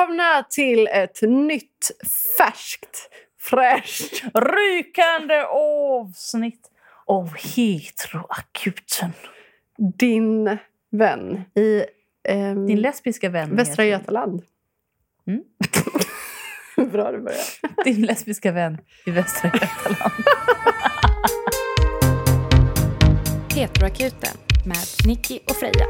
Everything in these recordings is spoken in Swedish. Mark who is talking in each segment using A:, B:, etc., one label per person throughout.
A: välkomna till ett nytt, färskt, fräscht...
B: Rykande avsnitt av Heteroakuten.
A: Din vän i ehm,
B: Din lesbiska vän.
A: Västra
B: heter-
A: Götaland.
B: Mm.
A: Bra det börjar.
B: Din lesbiska vän i Västra Götaland.
C: Heteroakuten med Nicky och Freja.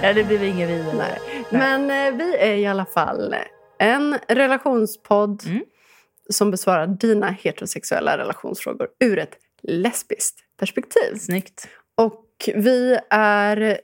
B: ja, det blir ingen vidare.
A: Nej. Men eh, vi är i alla fall en relationspodd
B: Mm.
A: som besvarar dina heterosexuella relationsfrågor ur ett lesbiskt perspektiv.
B: Snyggt.
A: Och vi är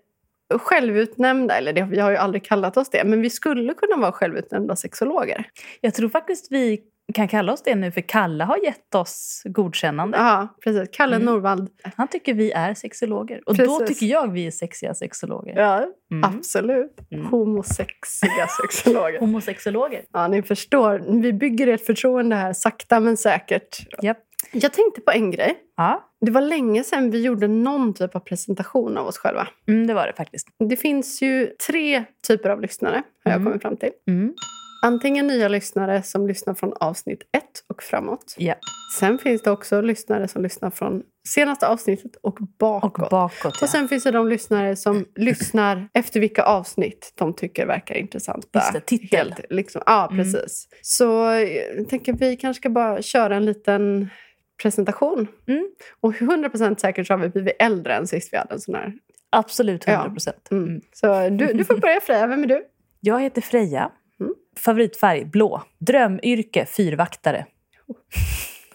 A: självutnämnda, eller det, vi har ju aldrig kallat oss det, men vi skulle kunna vara självutnämnda sexologer.
B: Jag tror faktiskt vi kan kalla oss det nu, för Kalle har gett oss godkännande.
A: Ja, precis. Kalle
B: Mm.
A: Norvald.
B: Han tycker vi är sexologer. Och då
A: Precis.
B: tycker jag vi är sexiga sexologer.
A: Ja,
B: Mm.
A: absolut.
B: Mm.
A: Homosexiga sexologer.
B: Homosexologer.
A: Ja, ni förstår. Vi bygger ett förtroende här, sakta men säkert.
B: Japp.
A: Jag tänkte på en grej.
B: Ja,
A: Det var länge sedan vi gjorde någon typ av presentation av oss själva.
B: mm, det var det faktiskt.
A: Det finns ju tre typer av lyssnare, har jag
B: Mm.
A: kommit fram till.
B: Mm.
A: Antingen nya lyssnare som lyssnar från avsnitt ett och framåt.
B: Ja.
A: Sen finns det också lyssnare som lyssnar från senaste avsnittet och bakåt.
B: Och bakåt, ja.
A: Och sen finns det de lyssnare som lyssnar efter vilka avsnitt de tycker verkar intressanta.
B: Just det, titel.
A: Helt, liksom, ja,
B: Mm.
A: precis. Så eh, jag tänker vi kanske ska bara köra en liten presentation.
B: Mm.
A: Och 100% säkert så har vi blivit äldre än sist vi hade en sån här.
B: Absolut,
A: Ja.
B: 100 procent.
A: Mm. Så du, du får börja Freja, vem är du?
B: Jag heter Freja.
A: Mm.
B: Favoritfärg blå. Drömyrke fyrvaktare.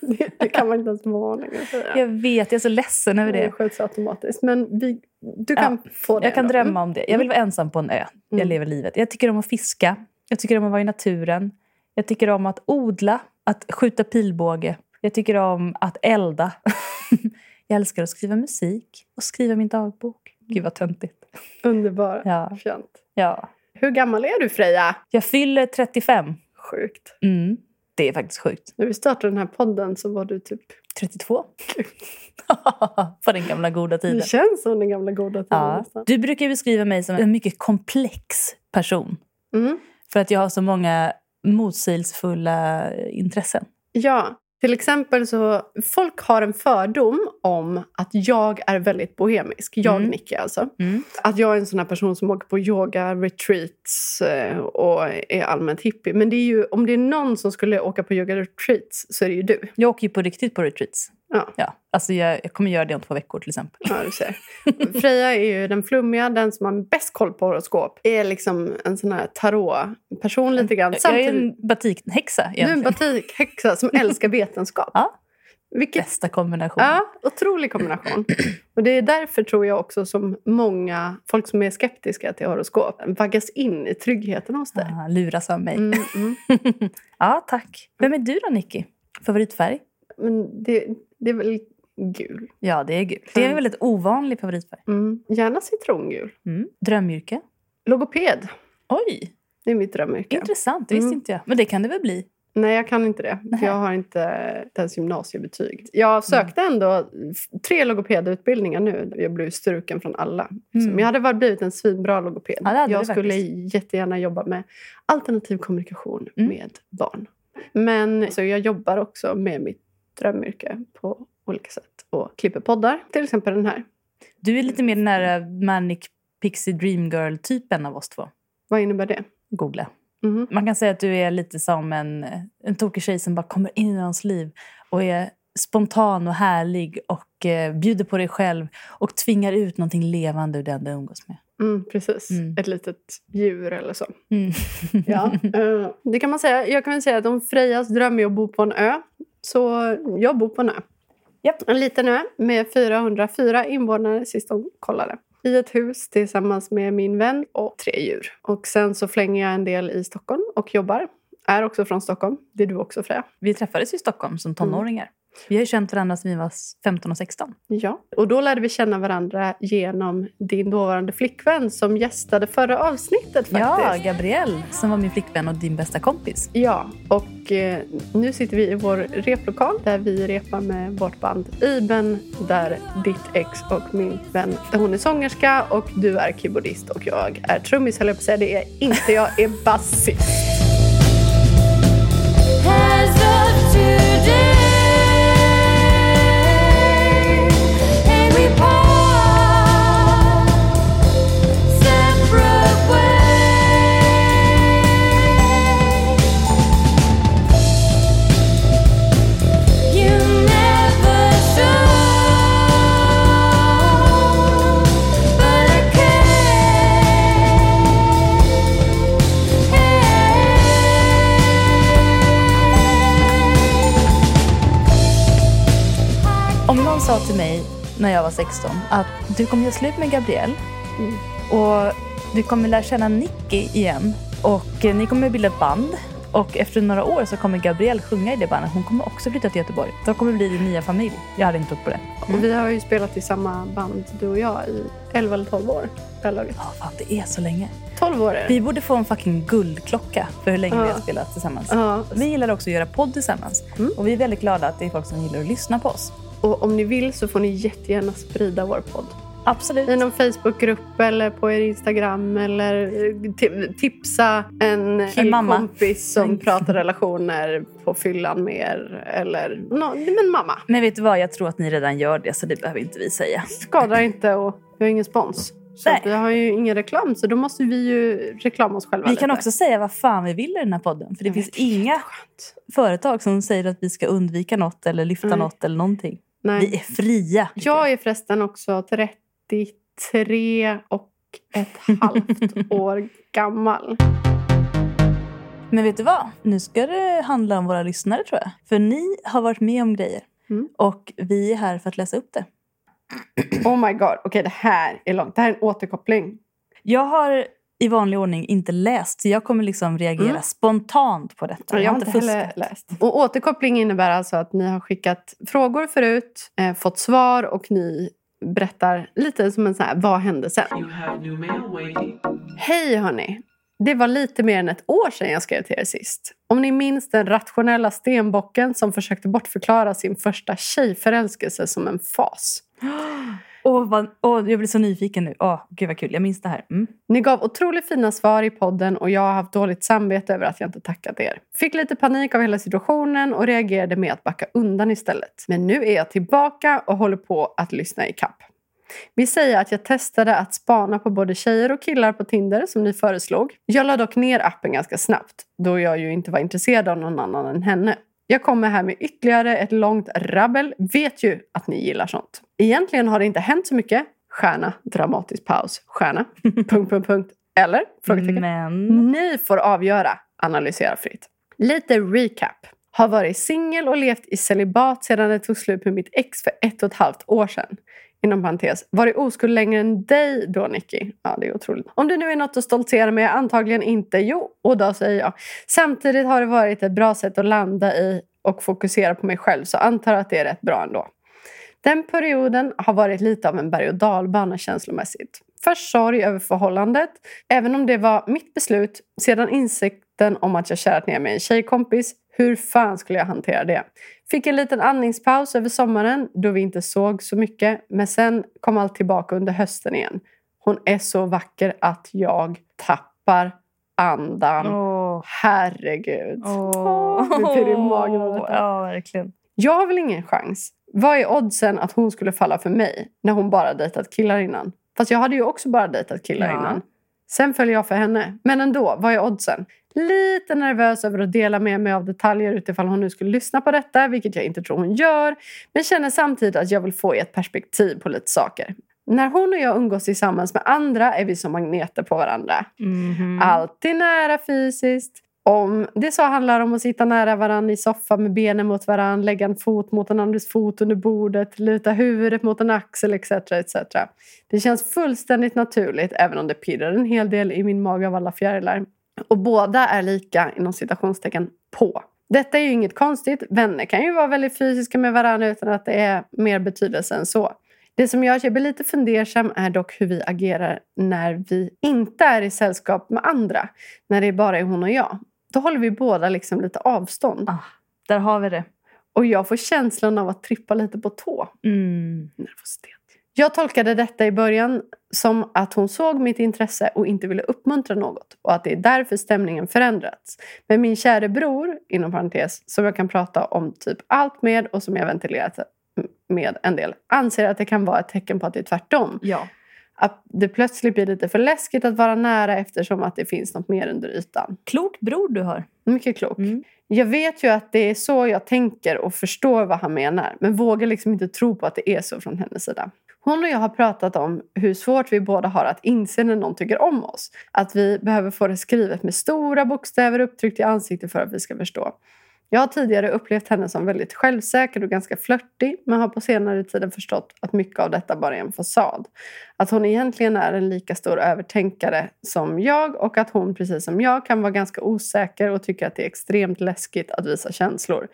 A: Det, det kan man inte ens vara längre.
B: Jag vet, jag är så ledsen över
A: Det
B: det.
A: sköts automatiskt. Men vi, du kan få det.
B: Jag kan
A: då.
B: drömma om det. Jag vill vara ensam på en ö. Jag
A: Mm.
B: lever livet. Jag tycker om att fiska. Jag tycker om att vara i naturen. Jag tycker om att odla, att skjuta pilbåge. Jag tycker om att elda. jag älskar att skriva musik och skriva min dagbok. Gud vad töntigt.
A: Underbar.
B: Ja.
A: Fjönt.
B: ja.
A: Hur gammal är du Freja?
B: Jag fyller 35.
A: Sjukt.
B: Mm. Det är faktiskt sjukt.
A: När vi startade den här podden så var du typ...
B: 32. På den gamla goda tiden.
A: Det känns som den gamla goda tiden
B: Ja.
A: nästan.
B: Du brukar beskriva mig som en mycket komplex person.
A: Mm.
B: För att jag har så många motsägelsefulla intressen.
A: Ja, till exempel så... Folk har en fördom om att jag är väldigt bohemisk. Jag,
B: Mm.
A: Nicky alltså.
B: Mm.
A: Att jag är en sån här person som åker på yoga, retreats eh, och är allmänt hippie. Men det är ju, om det är någon som skulle åka på yoga retreats så är det ju du.
B: Jag åker ju på riktigt på retreats.
A: Ja.
B: Ja. Alltså jag, jag kommer göra det om två veckor till exempel.
A: Ja, du ser. Freja är ju den flummiga, den som har bäst koll på horoskop. Är liksom en sån här tarot-person lite grann.
B: Jag är
A: Samtidigt,
B: en batikhäxa
A: du är en
B: egentligen.
A: batikhäxa som älskar vetenskap.
B: Ja.
A: Vilket,
B: Bästa kombination.
A: ja, otrolig kombination. Och det är därför tror jag också som många folk som är skeptiska till horoskop vaggas in i tryggheten hos dig.
B: Ah, luras av mig.
A: Mm, mm.
B: ja, tack. Vem är du då, Nicky? Favoritfärg?
A: Men det, det är väl gul.
B: Ja, det är gul. Det är en
A: Mm.
B: väldigt ovanlig favoritfärg.
A: Mm. Gärna citrongul.
B: Mm. Drömyrke?
A: Logoped,
B: Oj,
A: det är mitt drömyrke.
B: intressant. Det visste
A: Mm.
B: inte jag. Men det kan det väl bli?
A: Nej, jag kan inte det. För jag har inte ens gymnasiebetyg. Jag sökte ändå f- tre logopedutbildningar nu. Jag blev struken från alla.
B: Mm.
A: Men jag hade bara blivit en svinbra logoped.
B: Ja,
A: jag skulle
B: faktiskt.
A: jättegärna jobba med alternativ kommunikation
B: Mm.
A: med barn. Men så jag jobbar också med mitt drömyrke på olika sätt. Och klipper poddar, till exempel den här.
B: Du är lite mer den där eh, Manic Pixie Dream Girl-typen av oss två.
A: Vad innebär det?
B: Googla.
A: Mhm.
B: Man kan säga att du är lite som en, en tokig tjej som bara kommer in i någons liv och är spontan och härlig och eh, bjuder på dig själv och tvingar ut någonting levande ur den du umgås med.
A: Mm, precis.
B: Mm.
A: Ett litet djur eller så.
B: Mm.
A: Ja, eh, det kan man säga. Jag kan väl säga att om Frejas dröm är att bo på en ö, så jag bor på en ö.
B: Japp.
A: En liten ö med 404 invånare sist de kollade. I ett hus tillsammans med min vän och tre djur. Och sen så flänger jag en del i Stockholm och jobbar. Är också från Stockholm. Det är du också Freja.
B: Vi träffades i Stockholm som tonåringar. Vi har ju känt varandra sedan vi var 15 och 16.
A: Ja, och då lärde vi känna varandra genom din dåvarande flickvän som gästade förra avsnittet faktiskt.
B: Ja, Gabrielle som var min flickvän och din bästa kompis.
A: Ja, och eh, nu sitter vi i vår replokal där vi repar med vårt band Iben där ditt ex och min vän, där hon är sångerska och du är keyboardist och jag är trummis höll jag på att säga. Det är inte jag, är basist.
B: Sa till mig när jag var 16 att du kommer göra slut med Gabrielle
A: Mm.
B: och du kommer lära känna Nicky igen och eh, ni kommer bilda ett band och efter några år så kommer Gabrielle sjunga i det bandet. Hon kommer också flytta till Göteborg. De kommer bli din nya familj. Jag hade inte trott på det.
A: Och vi har ju spelat i samma band, du och jag, i 11 eller 12 år. det laget.
B: Ja, fan, det är så länge.
A: 12 år är det.
B: Vi borde få en fucking guldklocka för hur länge
A: Ja.
B: vi har spelat tillsammans.
A: Ja,
B: Vi gillar också att göra podd tillsammans.
A: Mm.
B: Och vi är väldigt glada att det är folk som gillar att lyssna på oss.
A: Och om ni vill så får ni jättegärna sprida vår podd.
B: Absolut.
A: I någon Facebookgrupp eller på er Instagram eller eh, ti- tipsa en, en kompis som pratar relationer på fyllan med er. Eller nå men mamma.
B: Men vet du vad? Jag tror att ni redan gör det så det behöver inte vi säga.
A: Skadar inte och vi har ingen spons. Så vi har ju ingen reklam så då måste vi ju reklama oss själva
B: Vi kan
A: lite.
B: också säga vad fan vi vill i den här podden. För det
A: Jag
B: finns inga företag som säger att vi ska undvika något eller lyfta
A: Nej.
B: något eller någonting.
A: Nej.
B: Vi är fria.
A: Jag är förresten också 33 och ett halvt år gammal.
B: Men vet du vad? Nu ska det handla om våra lyssnare tror jag. För ni har varit med om grejer.
A: Mm.
B: Och vi är här för att läsa upp det.
A: Oh my god, okej det här är långt. Det här är en återkoppling.
B: Jag har i vanlig ordning inte läst så jag kommer liksom reagera
A: Mm.
B: spontant på detta.
A: Jag har inte heller läst. Och återkoppling innebär alltså att ni har skickat frågor förut, eh, fått svar och ni berättar lite som en sån här, vad hände sen? Hej hörni! Det var lite mer än ett år sedan jag skrev till er sist. Om ni minns den rationella stenbocken som försökte bortförklara sin första tjejförälskelse som en fas.
B: Åh, vad, åh, jag blir så nyfiken nu. Åh, gud vad kul. Jag minns det här. Mm.
A: Ni gav otroligt fina svar i podden och jag har haft dåligt samvete över att jag inte tackat er. Fick lite panik av hela situationen och reagerade med att backa undan istället. Men nu är jag tillbaka och håller på att lyssna i kapp. Vi säger att jag testade att spana på både tjejer och killar på Tinder som ni föreslog. Jag la dock ner appen ganska snabbt då jag ju inte var intresserad av någon annan än henne. Jag kommer här med ytterligare ett långt rabbel. Vet ju att ni gillar sånt. Egentligen har det inte hänt så mycket. Stjärna, dramatisk paus, stjärna, punkt, punkt, punkt. Eller? Frågetecken.
B: Men...
A: Ni får avgöra. Analysera fritt. Lite recap. Har varit singel och levt i celibat sedan det tog slut med mitt ex för ett och ett halvt år sedan. Inom parentes, varit oskuld längre än dig då Nicky? Ja, det är otroligt. Om det nu är något att stoltsera med, antagligen inte. Jo, och då säger jag. Samtidigt har det varit ett bra sätt att landa i och fokusera på mig själv, så antar att det är rätt bra ändå. Den perioden har varit lite av en berg och dalbana känslomässigt. Först sorg över förhållandet, även om det var mitt beslut. Sedan insikten om att jag kärat ner mig i en tjejkompis. Hur fan skulle jag hantera det? Fick en liten andningspaus över sommaren då vi inte såg så mycket. Men sen kom allt tillbaka under hösten igen. Hon är så vacker att jag tappar andan. Herregud.
B: Åh.
A: det pirrar i magen av detta.
B: Ja, verkligen.
A: Jag har väl ingen chans. Vad är oddsen att hon skulle falla för mig när hon bara dejtat killar innan? Fast jag hade ju också bara dejtat killar
B: Ja.
A: innan. Sen följer jag för henne. Men ändå, vad är oddsen? Lite nervös över att dela med mig av detaljer utifall hon nu skulle lyssna på detta, vilket jag inte tror hon gör. Men känner samtidigt att jag vill få ett perspektiv på lite saker. När hon och jag umgås tillsammans med andra är vi som magneter på varandra.
B: Mhm.
A: Alltid nära fysiskt. Om det så handlar om att sitta nära varandra i soffan med benen mot varandra, lägga en fot mot en andres fot under bordet, luta huvudet mot en axel etc. etc. Det känns fullständigt naturligt även om det pirrar en hel del i min mage av alla fjärilar. Och båda är lika inom citationstecken på. Detta är ju inget konstigt. Vänner kan ju vara väldigt fysiska med varandra utan att det är mer betydelse än så. Det som gör att jag blir lite fundersam är dock hur vi agerar när vi inte är i sällskap med andra. När det bara är hon och jag. Då håller vi båda liksom lite avstånd.
B: Ah, där har vi det.
A: Och jag får känslan av att trippa lite på tå.
B: Mm.
A: Nervositet. Jag tolkade detta i början som att hon såg mitt intresse och inte ville uppmuntra något och att det är därför stämningen förändrats. Men min käre bror, inom parentes, som jag kan prata om typ allt med och som jag ventilerat med en del, anser att det kan vara ett tecken på att det är tvärtom.
B: Ja.
A: Att det plötsligt blir lite för läskigt att vara nära eftersom att det finns något mer under ytan.
B: Klok bror du har.
A: Mycket klok.
B: Mm.
A: Jag vet ju att det är så jag tänker och förstår vad han menar men vågar liksom inte tro på att det är så från hennes sida. Hon och jag har pratat om hur svårt vi båda har att inse när någon tycker om oss. Att vi behöver få det skrivet med stora bokstäver upptryckt i ansiktet för att vi ska förstå. Jag har tidigare upplevt henne som väldigt självsäker och ganska flörtig men har på senare tiden förstått att mycket av detta bara är en fasad. Att hon egentligen är en lika stor övertänkare som jag och att hon precis som jag kan vara ganska osäker och tycka att det är extremt läskigt att visa känslor.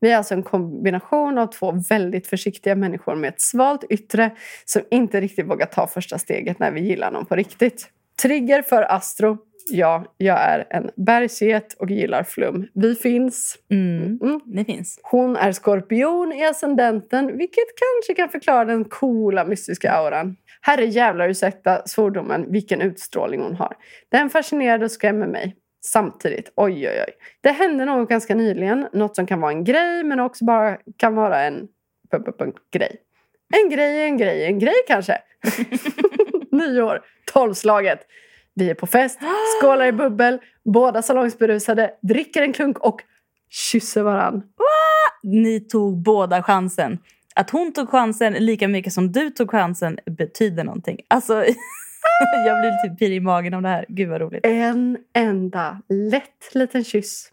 A: Vi är alltså en kombination av två väldigt försiktiga människor med ett svalt yttre som inte riktigt vågar ta första steget när vi gillar någon på riktigt. Trigger för Astro. Ja, jag är en bergsget och gillar flum. Vi finns.
B: Mm.
A: Mm.
B: Det finns.
A: Hon är skorpion i ascendenten, vilket kanske kan förklara den coola mystiska auran. Herre jävlar, ursäkta svordomen, vilken utstrålning hon har. Den fascinerar och skrämmer mig. Samtidigt, oj oj oj. Det hände något ganska nyligen, något som kan vara en grej men också bara kan vara en pum, pum, pum, grej. En grej, en grej, en grej kanske. Nyår, tolvslaget. Vi är på fest, skålar i bubbel, båda salongsberusade, dricker en klunk och kysser varann.
B: Ni tog båda chansen. Att hon tog chansen lika mycket som du tog chansen betyder någonting. Alltså, jag blir typ pirrig i magen av det här. Gud vad roligt.
A: En enda lätt liten kyss.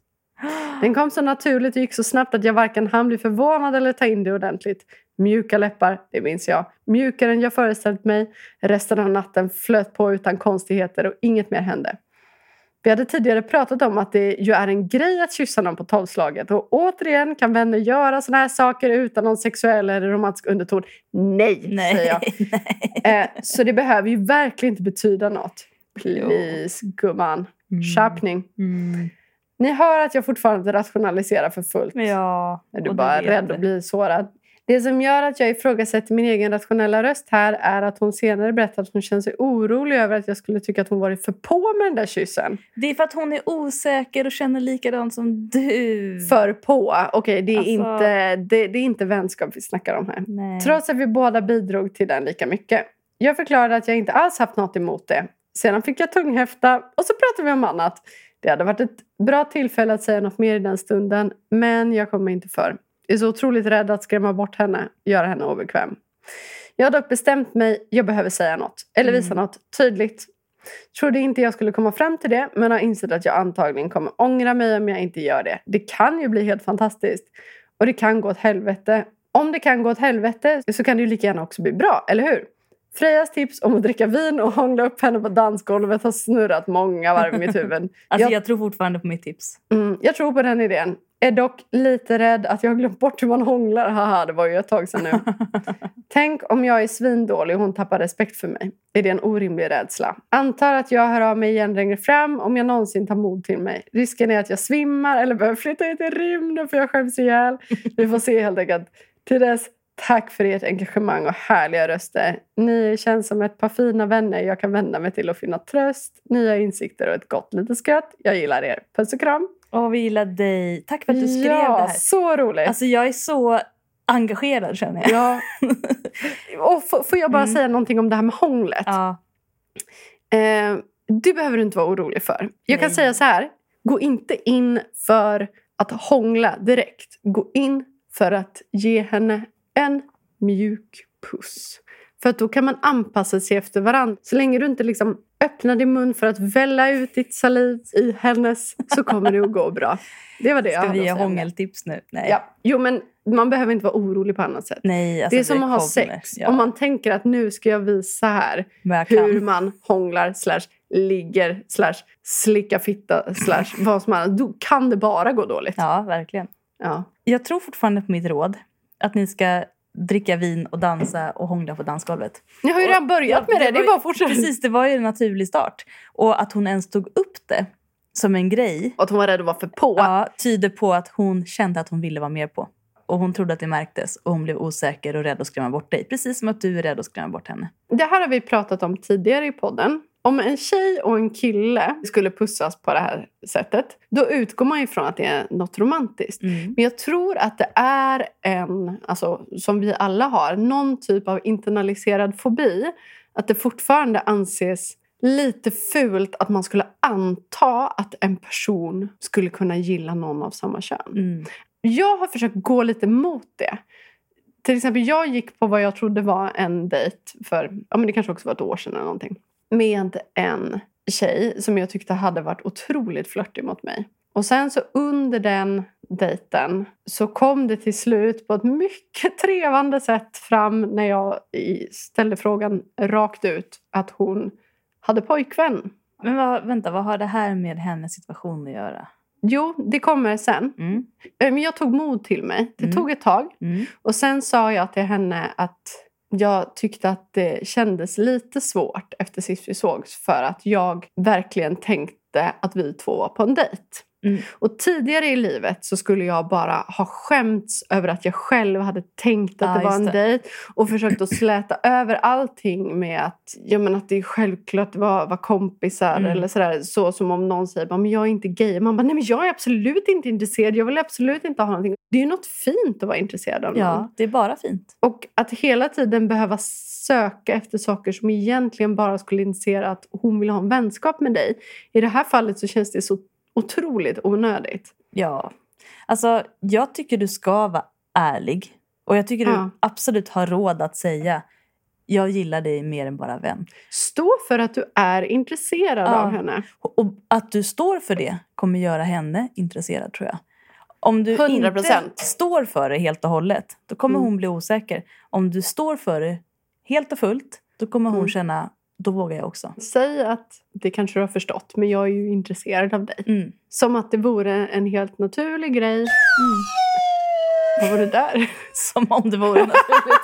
A: Den kom så naturligt och gick så snabbt att jag varken hann bli förvånad eller ta in det ordentligt. Mjuka läppar, det minns jag. Mjukare än jag föreställt mig. Resten av natten flöt på utan konstigheter och inget mer hände. Vi hade tidigare pratat om att det ju är en grej att kyssa någon på tolvslaget. Och återigen, kan vänner göra såna här saker utan någon sexuell eller romantisk underton? Nej, säger jag.
B: nej.
A: Eh, så det behöver ju verkligen inte betyda något. Please, gumman.
B: Mm.
A: Skärpning.
B: Mm.
A: Ni hör att jag fortfarande rationaliserar för fullt.
B: Ja,
A: Är du bara rädd att bli sårad? Det som gör att jag ifrågasätter min egen rationella röst här är att hon senare berättar att hon känner sig orolig över att jag skulle tycka att hon varit för på med den där kyssen.
B: Det är för att hon är osäker och känner likadant som du.
A: För på? Okej, det, är
B: Alltså-
A: inte, det, det är inte vänskap vi snackar om här.
B: Nej.
A: Trots att vi båda bidrog till den lika mycket. Jag förklarade att jag inte alls haft något emot det. Sedan fick jag tunghäfta och så pratade vi om annat. Det hade varit ett bra tillfälle att säga något mer i den stunden, men jag kommer inte för. Är så otroligt rädd att skrämma bort henne, göra henne obekväm. Jag har dock bestämt mig, jag behöver säga något. Eller visa
B: Mm.
A: något tydligt. Trodde inte jag skulle komma fram till det, men har insett att jag antagligen kommer ångra mig om jag inte gör det. Det kan ju bli helt fantastiskt. Och det kan gå åt helvete. Om det kan gå åt helvete så kan det ju lika gärna också bli bra, eller hur? Frejas tips om att dricka vin och hångla upp henne på dansgolvet har snurrat många varv i mitt huvud.
B: Alltså,
A: jag,
B: jag... tror fortfarande på mitt tips.
A: mm, jag tror på den idén. Är dock lite rädd att jag har glömt bort hur man hånglar. Haha, det var ju ett tag sedan nu. Tänk om jag är svindålig och hon tappar respekt för mig. Är det en orimlig rädsla? Antar att jag hör av mig igen längre fram om jag någonsin tar mod till mig. Risken är att jag svimmar eller behöver flytta ut i rymden för jag skäms ihjäl. Vi får se helt enkelt. Till dess, tack för ert engagemang och härliga röster. Ni känns som ett par fina vänner jag kan vända mig till och finna tröst, nya insikter och ett gott litet skratt. Jag gillar er. Puss och kram.
B: Åh, vi gillar dig. Tack för att du skrev
A: ja,
B: det här.
A: så roligt.
B: Alltså, jag är så engagerad känner jag.
A: Ja. Och får, får jag bara
B: Mm.
A: säga någonting om det här med hånglet?
B: Ja.
A: Eh, det behöver du inte vara orolig för. Jag kan
B: Nej.
A: säga så här. Gå inte in för att hångla direkt. Gå in för att ge henne en mjuk puss. För då kan man anpassa sig efter varandra. Så länge du inte liksom öppna din mun för att välla ut ditt saliv i hennes så kommer det att gå bra. Det var det jag
B: Ska
A: hade
B: vi ge hångeltips nu? Nej.
A: Ja. Jo, men man behöver inte vara orolig på annat sätt.
B: Nej alltså
A: det är som att ha sex.
B: Ja,
A: Om man tänker att nu ska jag visa här
B: jag
A: hur man hånglar slash ligger slash slickar fitta slash vad som helst. Då kan det bara gå dåligt.
B: Ja, verkligen.
A: Ja.
B: Jag tror fortfarande på mitt råd. Att ni ska dricka vin och dansa och hångla på dansgolvet.
A: Jag har ju redan börjat med det. Det är
B: var ju-
A: bara fortsätta.
B: Precis, det var ju en naturlig start. Och att hon ens tog upp det som en grej
A: Och att hon var rädd att vara för på.
B: ja, tyder på att hon kände att hon ville vara med på. Och hon trodde att det märktes och hon blev osäker och rädd att skrämma bort dig. Precis som att du är rädd att skrämma bort henne.
A: Det här har vi pratat om tidigare i podden. Om en tjej och en kille skulle pussas på det här sättet, då utgår man ifrån att det är något romantiskt. Men jag tror att det är en, alltså, som vi alla har, någon typ av internaliserad fobi. Att det fortfarande anses lite fult att man skulle anta att en person skulle kunna gilla någon av samma kön.
B: Mm.
A: Jag har försökt gå lite mot det. Till exempel, jag gick på vad jag trodde var en dejt för, ja men det kanske också var ett år sedan eller någonting. Med en tjej som jag tyckte hade varit otroligt flörtig mot mig. Och sen så under den dejten så kom det till slut på ett mycket trevande sätt fram när jag ställde frågan rakt ut att hon hade pojkvän.
B: Men vad, vänta, vad har det här med hennes situation att göra?
A: Jo, det kommer sen.
B: Mm.
A: Men jag tog mod till mig. Det
B: Mm.
A: tog ett tag.
B: Mm.
A: Och sen sa jag till henne att jag tyckte att det kändes lite svårt efter sist vi sågs för att jag verkligen tänkte att vi två var på en dejt.
B: Mm.
A: Och tidigare i livet så skulle jag bara ha skämts över att jag själv hade tänkt att
B: Ja,
A: det var en
B: det.
A: dejt och försökt att släta över allting med att, ja, men att det är självklart var, var kompisar
B: Mm.
A: eller sådär. Så som om någon säger men jag är inte gay. Man bara, nej men jag är absolut inte intresserad. Jag vill absolut inte ha någonting. Det är ju något fint att vara intresserad av någon.
B: Ja, det är bara fint.
A: Och att hela tiden behöva söka efter saker som egentligen bara skulle indicera att hon vill ha en vänskap med dig. I det här fallet så känns det så otroligt onödigt.
B: Ja. Alltså, jag tycker du ska vara ärlig. Och jag tycker
A: Ja.
B: du absolut har råd att säga jag gillar dig mer än bara vän.
A: Stå för att du är intresserad
B: Ja.
A: av henne.
B: Och att du står för det kommer göra henne intresserad tror jag. Om du
A: 100%.
B: inte står för det helt och hållet, då kommer
A: Mm.
B: hon bli osäker. Om du står för det helt och fullt, då kommer hon
A: Mm.
B: känna, då vågar jag också.
A: Säg att det kanske du har förstått, men jag är ju intresserad av dig.
B: Mm.
A: Som att det vore en helt naturlig grej. Vad var det där?
B: Som om det vore naturligt.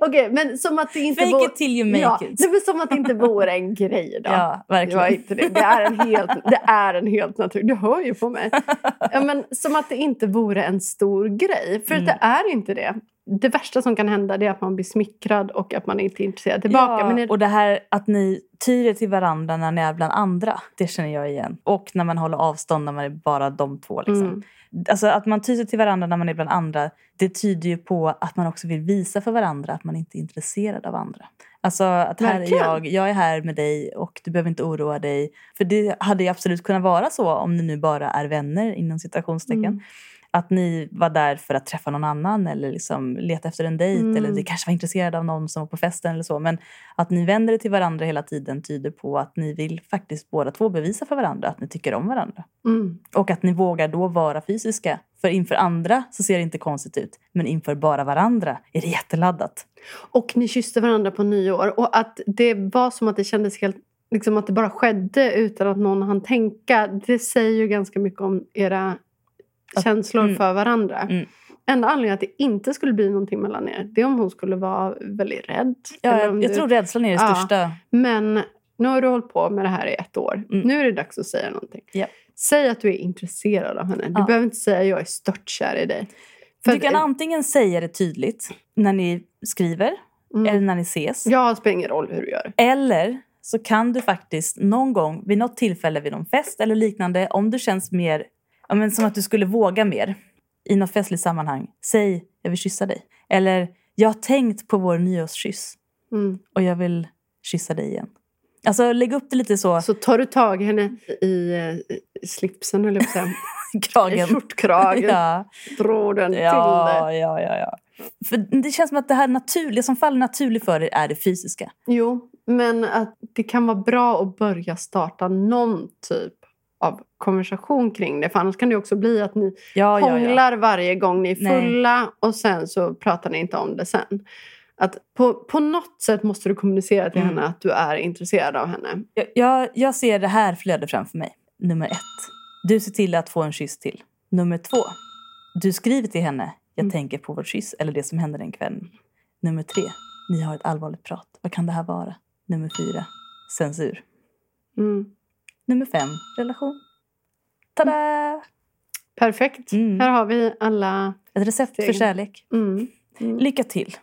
A: Okej, men som att det inte
B: Fake
A: vore...
B: it till you make
A: ja,
B: it.
A: nej, men som att det inte vore en grej då.
B: Ja,
A: Det
B: verkligen.
A: inte det. Det är en helt, det är en helt naturlig... Du hör ju på mig. Ja, men som att det inte vore en stor grej. För att
B: Mm.
A: det är inte det. Det värsta som kan hända är att man blir smickrad och att man inte är intresserad tillbaka.
B: Ja,
A: det,
B: och det här att ni tyr er till varandra när ni är bland andra, det känner jag igen. Och när man håller avstånd när man är bara de två. Liksom.
A: Mm.
B: Alltså att man tyr sig till varandra när man är bland andra, det tyder ju på att man också vill visa för varandra att man inte är intresserad av andra. Alltså att här är
A: Verkligen.
B: jag, jag är här med dig och du behöver inte oroa dig. För det hade ju absolut kunnat vara så om ni nu bara är vänner inom citationstecken.
A: Mm.
B: Att ni var där för att träffa någon annan eller liksom leta efter en dejt
A: Mm.
B: eller ni kanske var intresserade av någon som var på festen eller så. Men att ni vänder er till varandra hela tiden tyder på att ni vill faktiskt båda två bevisa för varandra att ni tycker om varandra.
A: Mm.
B: Och att ni vågar då vara fysiska. För inför andra så ser det inte konstigt ut. Men inför bara varandra är det jätteladdat.
A: Och ni kysste varandra på nyår. Och att det var som att det kändes helt... Liksom att det bara skedde utan att någon hann tänka. Det säger ju ganska mycket om era känslor
B: mm.
A: för varandra.
B: Mm.
A: Enda anledningen att det inte skulle bli någonting mellan er det är om hon skulle vara väldigt rädd.
B: Ja, jag, jag
A: du-
B: tror rädslan är det
A: Ja.
B: största.
A: Men nu har du hållit på med det här i ett år.
B: Mm.
A: Nu är det dags att säga någonting.
B: Ja.
A: Säg att du är intresserad av henne. Du
B: Ja.
A: behöver inte säga jag är störtkär i dig. För
B: Du
A: att-
B: kan antingen säga det tydligt när ni skriver
A: Mm.
B: eller när ni ses.
A: Jag spelar ingen roll hur du gör.
B: Eller så kan du faktiskt någon gång vid något tillfälle vid någon fest eller liknande om du känns mer ja, men som att du skulle våga mer i något festligt sammanhang. Säg jag vill kyssa dig. Eller jag har tänkt på vår nyårskyss
A: Mm.
B: och jag vill kyssa dig igen. Alltså lägg upp det lite så.
A: Så tar du tag i henne i eh, slipsen eller I
B: kragen.
A: skjortkragen.
B: Ja,
A: Drar den till
B: ja,
A: dig.
B: ja, ja, ja. För det känns som att det här naturliga som faller naturligt för er är det fysiska.
A: Jo, Men att det kan vara bra att börja starta någon typ av konversation kring det. För annars kan det också bli att ni
B: Ja, ja, ja.
A: hånglar varje gång ni är
B: Nej.
A: fulla och sen så pratar ni inte om det sen. Att på, på något sätt måste du kommunicera till
B: Mm.
A: henne att du är intresserad av henne.
B: Jag, jag, jag ser det här flöda framför mig. Nummer ett. Du ser till att få en kyss till. Nummer två. Du skriver till henne. Jag
A: Mm.
B: tänker på vår kyss eller det som hände den kvällen. Nummer tre. Ni har ett allvarligt prat. Vad kan det här vara? Nummer fyra. Censur.
A: Mm.
B: Nummer fem. Relation. Tada!
A: Perfekt.
B: Mm.
A: Här har vi alla...
B: Ett recept för
A: Steg.
B: kärlek.
A: Mm. Mm.
B: Lycka till.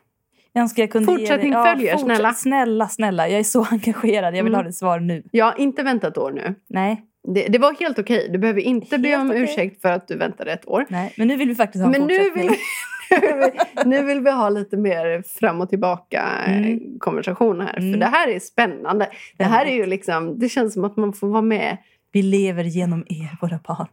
B: Jag önskar jag kunde
A: Fortsättning
B: ge dig...
A: följer,
B: fortsätt-
A: snälla.
B: Snälla, snälla. Jag är så engagerad. Jag vill
A: Mm.
B: ha ett svar nu.
A: Har inte väntat ett år nu.
B: Nej,
A: Det, det var helt okej. Du behöver inte be
B: Helt
A: om
B: okej.
A: ursäkt för att du väntade ett år.
B: nej. Men nu vill vi faktiskt ha en
A: Men
B: fortsättning.
A: nu, vill, nu vill vi ha lite mer fram och tillbaka eh,
B: Mm.
A: konversation här. För
B: Mm.
A: det här är spännande. Det här är ju liksom, det känns som att man får vara med.
B: Vi lever genom er, våra barn.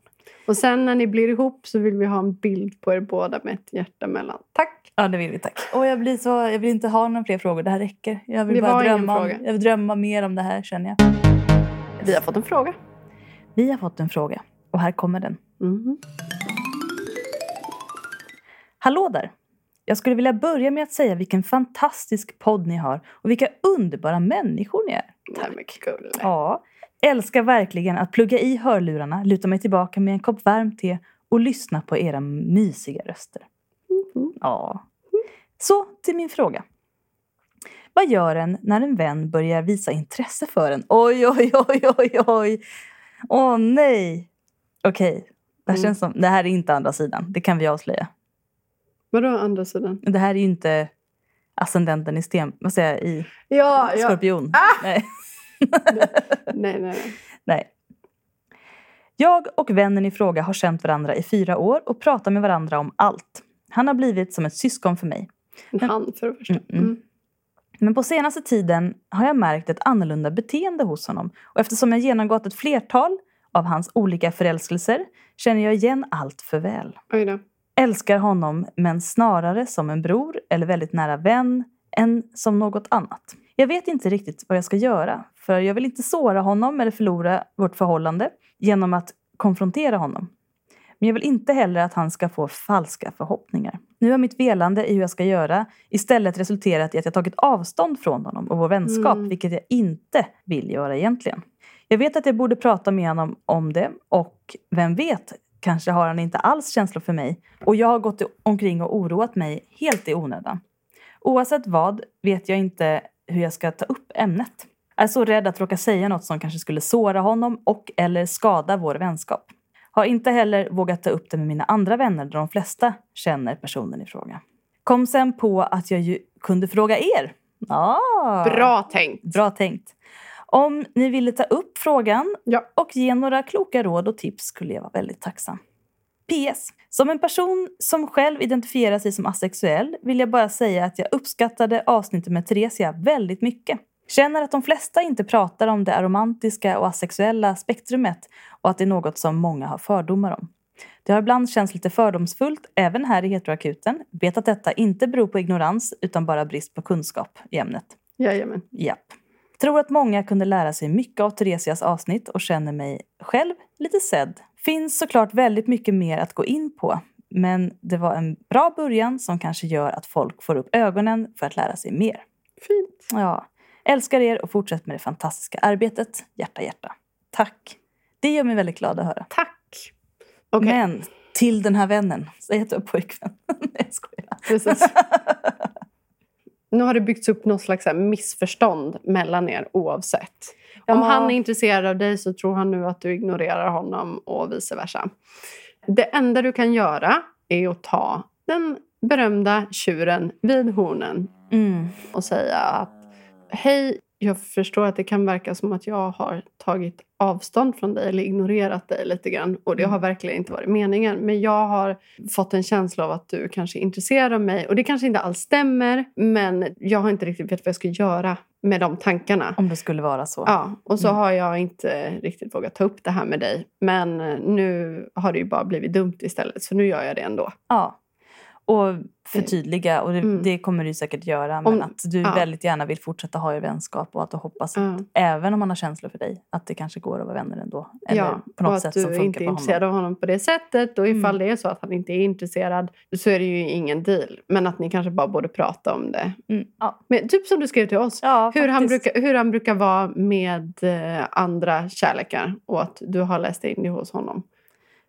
A: Och sen när ni blir ihop så vill vi ha en bild på er båda med ett hjärta mellan. Tack!
B: Ja, det vill vi. Tack. Och jag, blir så, jag vill inte ha några fler frågor. Det här räcker. Jag vill
A: Det
B: bara drömma, om, jag vill drömma mer om det här, känner jag.
A: Vi har fått en fråga.
B: Vi har fått en fråga. Och här kommer den.
A: Mhm.
B: Hallå där! Jag skulle vilja börja med att säga vilken fantastisk podd ni har och vilka underbara människor ni är.
A: Gulle.
B: Ja, älskar verkligen att plugga i hörlurarna, luta mig tillbaka med en kopp varmt te och lyssna på era mysiga röster.
A: Mhm.
B: Ja. Så till min fråga. Vad gör en när en vän börjar visa intresse för en? Oj, oj, oj, oj, oj. Åh nej. Okej, det, här
A: Mm.
B: känns som, det här är inte andra sidan. Det kan vi avslöja.
A: Vadå andra sidan?
B: Det här är ju inte ascendenten i sten, vad säger jag, i
A: Ja, ja.
B: skorpion. Nej.
A: Nej, nej, nej.
B: Nej. Jag och vännen i fråga har känt varandra i fyra år och pratar med varandra om allt. Han har blivit som ett syskon för mig.
A: En hand för det första.
B: Mm, mm.
A: Mm.
B: Men på senaste tiden har jag märkt ett annorlunda beteende hos honom. Och eftersom jag genomgått ett flertal av hans olika förälskelser känner jag igen allt för väl.
A: Oj då.
B: Älskar honom, men snarare som en bror eller väldigt nära vän än som något annat. Jag vet inte riktigt vad jag ska göra, för jag vill inte såra honom eller förlora vårt förhållande genom att konfrontera honom. Men jag vill inte heller att han ska få falska förhoppningar. Nu har mitt velande i hur jag ska göra istället resulterat i att jag tagit avstånd från honom och vår vänskap,
A: Mm.
B: vilket jag inte vill göra egentligen. Jag vet att jag borde prata med honom om det och vem vet, kanske har han inte alls känslor för mig och jag har gått omkring och oroat mig helt i onödan. Oavsett vad vet jag inte hur jag ska ta upp ämnet. Jag är så rädd att råka säga något som kanske skulle såra honom och eller skada vår vänskap. Har inte heller vågat ta upp det med mina andra vänner där de flesta känner personen i fråga. Kom sen på att jag ju kunde fråga er. Ah,
A: Bra tänkt.
B: Bra tänkt. Om ni ville ta upp frågan
A: Ja.
B: och ge några kloka råd och tips skulle jag vara väldigt tacksam. PS. Som en person som själv identifierar sig som asexuell vill jag bara säga att jag uppskattade avsnittet med Theresia väldigt mycket. Känner att de flesta inte pratar om det aromantiska och asexuella spektrumet och att det är något som många har fördomar om. Det har ibland känts lite fördomsfullt, även här i heteroakuten. Vet att detta inte beror på ignorans utan bara brist på kunskap i ämnet.
A: Jajamän.
B: Japp. Tror att många kunde lära sig mycket av Theresias avsnitt och känner mig själv lite sedd. Finns såklart väldigt mycket mer att gå in på. Men det var en bra början som kanske gör att folk får upp ögonen för att lära sig mer.
A: Fint.
B: Ja, älskar er och fortsätt med det fantastiska arbetet. Hjärta, hjärta. Tack. Det gör mig väldigt glad att höra.
A: Tack. Okej,
B: Men till den här vännen, säg att du har pojkvän. Nej, jag skojar.
A: precis. Nu har det byggts upp något slags missförstånd mellan er oavsett. Om
B: Ja.
A: han är intresserad av dig så tror han nu att du ignorerar honom och vice versa. Det enda du kan göra är att ta den berömda tjuren vid hornen
B: Mm.
A: och säga att hej, jag förstår att det kan verka som att jag har tagit avstånd från dig eller ignorerat dig lite grann. Och det har verkligen inte varit meningen. Men jag har fått en känsla av att du kanske är intresserad av mig. Och det kanske inte alls stämmer. Men jag har inte riktigt vet vad jag ska göra med de tankarna.
B: Om det skulle vara så.
A: Ja, och så
B: Mm.
A: har jag inte riktigt vågat ta upp det här med dig. Men nu har det ju bara blivit dumt istället. Så nu gör jag det ändå.
B: Ja. Och förtydliga, och det,
A: Mm.
B: det kommer du säkert göra. Men
A: Om-
B: att du
A: ja.
B: väldigt gärna vill fortsätta ha er vänskap och att du hoppas
A: Ja.
B: att även om han har känslor för dig, att det kanske går att vara vänner ändå. Eller
A: ja,
B: på något
A: att
B: sätt
A: du
B: som funkar
A: inte är
B: för honom.
A: intresserad av honom på det sättet. Och ifall
B: Mm.
A: det är så att han inte är intresserad så är det ju ingen deal. Men att ni kanske bara borde prata om det.
B: Mm. Ja.
A: Men, typ som du skrev till oss.
B: Ja,
A: Hur han, brukar, hur han brukar vara med eh, andra kärlekar och att du har läst in det hos honom.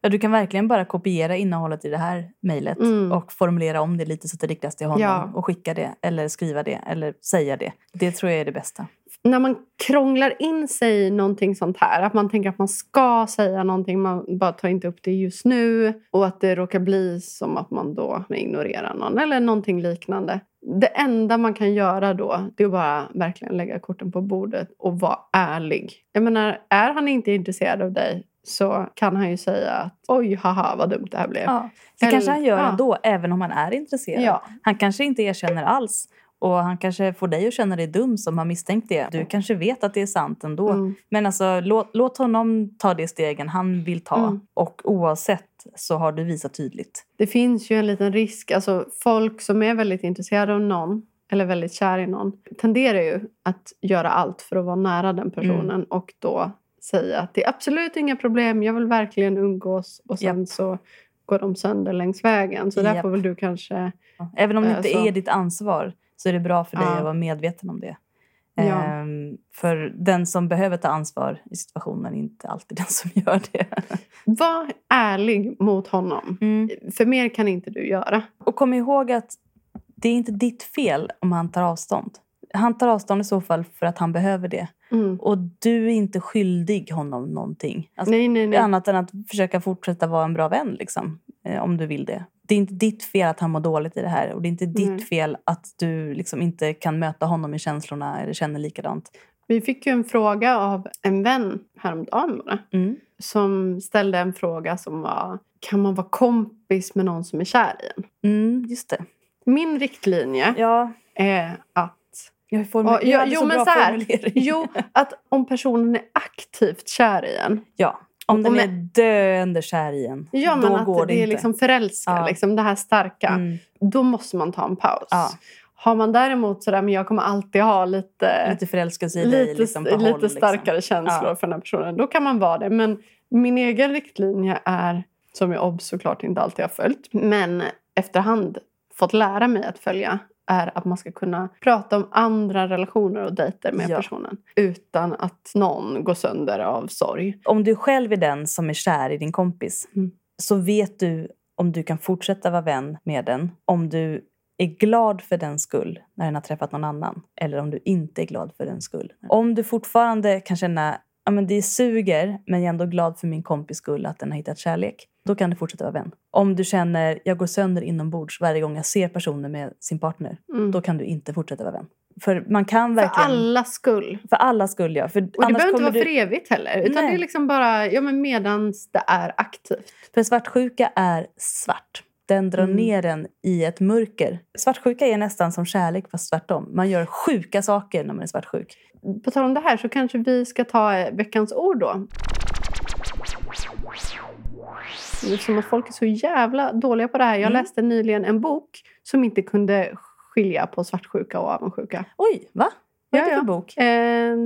B: Ja, du kan verkligen bara kopiera innehållet i det här mejlet
A: Mm.
B: och formulera om det lite så att det riktas till honom.
A: Ja.
B: Och skicka det, eller skriva det, eller säga det. Det tror jag är det bästa.
A: När man krånglar in sig i någonting sånt här, att man tänker att man ska säga någonting, man bara tar inte upp det just nu och att det råkar bli som att man då ignorerar någon eller någonting liknande. Det enda man kan göra då, det är att bara verkligen lägga korten på bordet och vara ärlig. Jag menar, är han inte intresserad av dig så kan han ju säga att oj, haha, vad dumt det här blev.
B: Ja. Det kanske han gör
A: ja.
B: ändå, även om han är intresserad.
A: Ja.
B: Han kanske inte erkänner alls. Och han kanske får dig att känna dig dum som har misstänkt det. Du kanske vet att det är sant ändå.
A: Mm.
B: Men alltså, låt, låt honom ta de stegen han vill ta.
A: Mm.
B: Och oavsett så har du visat tydligt.
A: Det finns ju en liten risk. Alltså, folk som är väldigt intresserade av någon eller väldigt kär i någon tenderar ju att göra allt för att vara nära den personen
B: Mm.
A: och då säga att det är absolut inga problem, jag vill verkligen umgås och sen
B: Japp.
A: så går de sönder längs vägen. Så där
B: Japp.
A: får väl du kanske...
B: Även om det inte
A: Alltså-
B: är ditt ansvar så är det bra för dig
A: Ja.
B: att vara medveten om det.
A: Ja.
B: Ehm, för den som behöver ta ansvar i situationen är inte alltid den som gör det.
A: Var ärlig mot honom. För mer kan inte du göra.
B: Och kom ihåg att det är inte ditt fel om han tar avstånd. Han tar avstånd i så fall för att han behöver det.
A: Mm.
B: Och du är inte skyldig honom någonting. Alltså,
A: Nej, nej, nej.
B: Annat än att försöka fortsätta vara en bra vän, liksom, eh, om du vill det. Det är inte ditt fel att han mår dåligt i det här. Och det är inte ditt
A: Nej.
B: fel att du liksom inte kan möta honom i känslorna eller känner likadant.
A: Vi fick ju en fråga av en vän häromdagen bara.
B: Mm.
A: Som ställde en fråga som var Kan man vara kompis med någon som är kär i en?
B: Mm, just det.
A: Min riktlinje
B: Ja,
A: är att
B: jag formu-
A: Ja,
B: jag
A: jo,
B: så
A: men
B: bra
A: så här. Jo, att om personen är aktivt kär i en.
B: Ja, om den
A: Om
B: är döende kär i en,
A: Ja,
B: då
A: men att
B: går
A: det,
B: det,
A: är liksom förälskad,
B: Ja.
A: liksom det här starka.
B: Mm,
A: Då måste man ta en paus.
B: Ja.
A: Har man däremot sådär, men jag kommer alltid ha lite,
B: lite förälskelse i
A: lite,
B: dig. Liksom, på
A: lite
B: håll, liksom.
A: starkare känslor
B: Ja.
A: för den här personen. Då kan man vara det. Men min egen riktlinje är, som jag obs såklart inte alltid har följt, men efterhand fått lära mig att följa är att man ska kunna prata om andra relationer och dejter med
B: Ja.
A: personen utan att någon går sönder av sorg.
B: Om du själv är den som är kär i din kompis
A: Mm.
B: så vet du om du kan fortsätta vara vän med den. Om du är glad för den skull när den har träffat någon annan. Eller om du inte är glad för den skull. Om du fortfarande kan känna ja, men det suger men jag är ändå glad för min kompis skull att den har hittat kärlek. Då kan du fortsätta vara vän. Om du känner jag går sönder inombords varje gång jag ser personer med sin partner.
A: Mm.
B: Då kan du inte fortsätta vara vän. För man kan
A: För
B: verkligen...
A: allas skull.
B: För alla skull, ja. För
A: Och det behöver inte vara
B: du...
A: för evigt heller. Utan
B: Nej.
A: det är liksom bara ja, men medans det är aktivt.
B: För svartsjuka är svart. Den drar
A: Mm.
B: ner en i ett mörker. Svartsjuka är nästan som kärlek fast tvärtom. Man gör sjuka saker när man är svartsjuk.
A: På tal om det här så kanske vi ska ta veckans ord då. Det är som att folk är så jävla dåliga på det här. Jag
B: Mm.
A: läste nyligen en bok som inte kunde skilja på svartsjuka och avundsjuka.
B: Oj, va? Vad är det för bok?
A: Eh,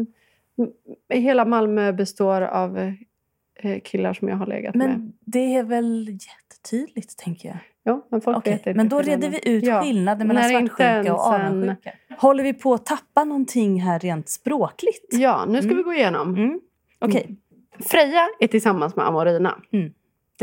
A: hela Malmö består av eh, killar som jag har legat med.
B: Men det är väl jättetydligt, tänker jag.
A: Ja, men folk
B: Okej,
A: vet inte
B: men då reder vi ut
A: Ja.
B: skillnaden mellan
A: När
B: svartsjuka och avundsjuka. Håller vi på att tappa någonting här rent språkligt?
A: Ja, nu ska
B: Mm.
A: vi gå igenom.
B: Mm. Okej,
A: Freja är tillsammans med Amorina.
B: det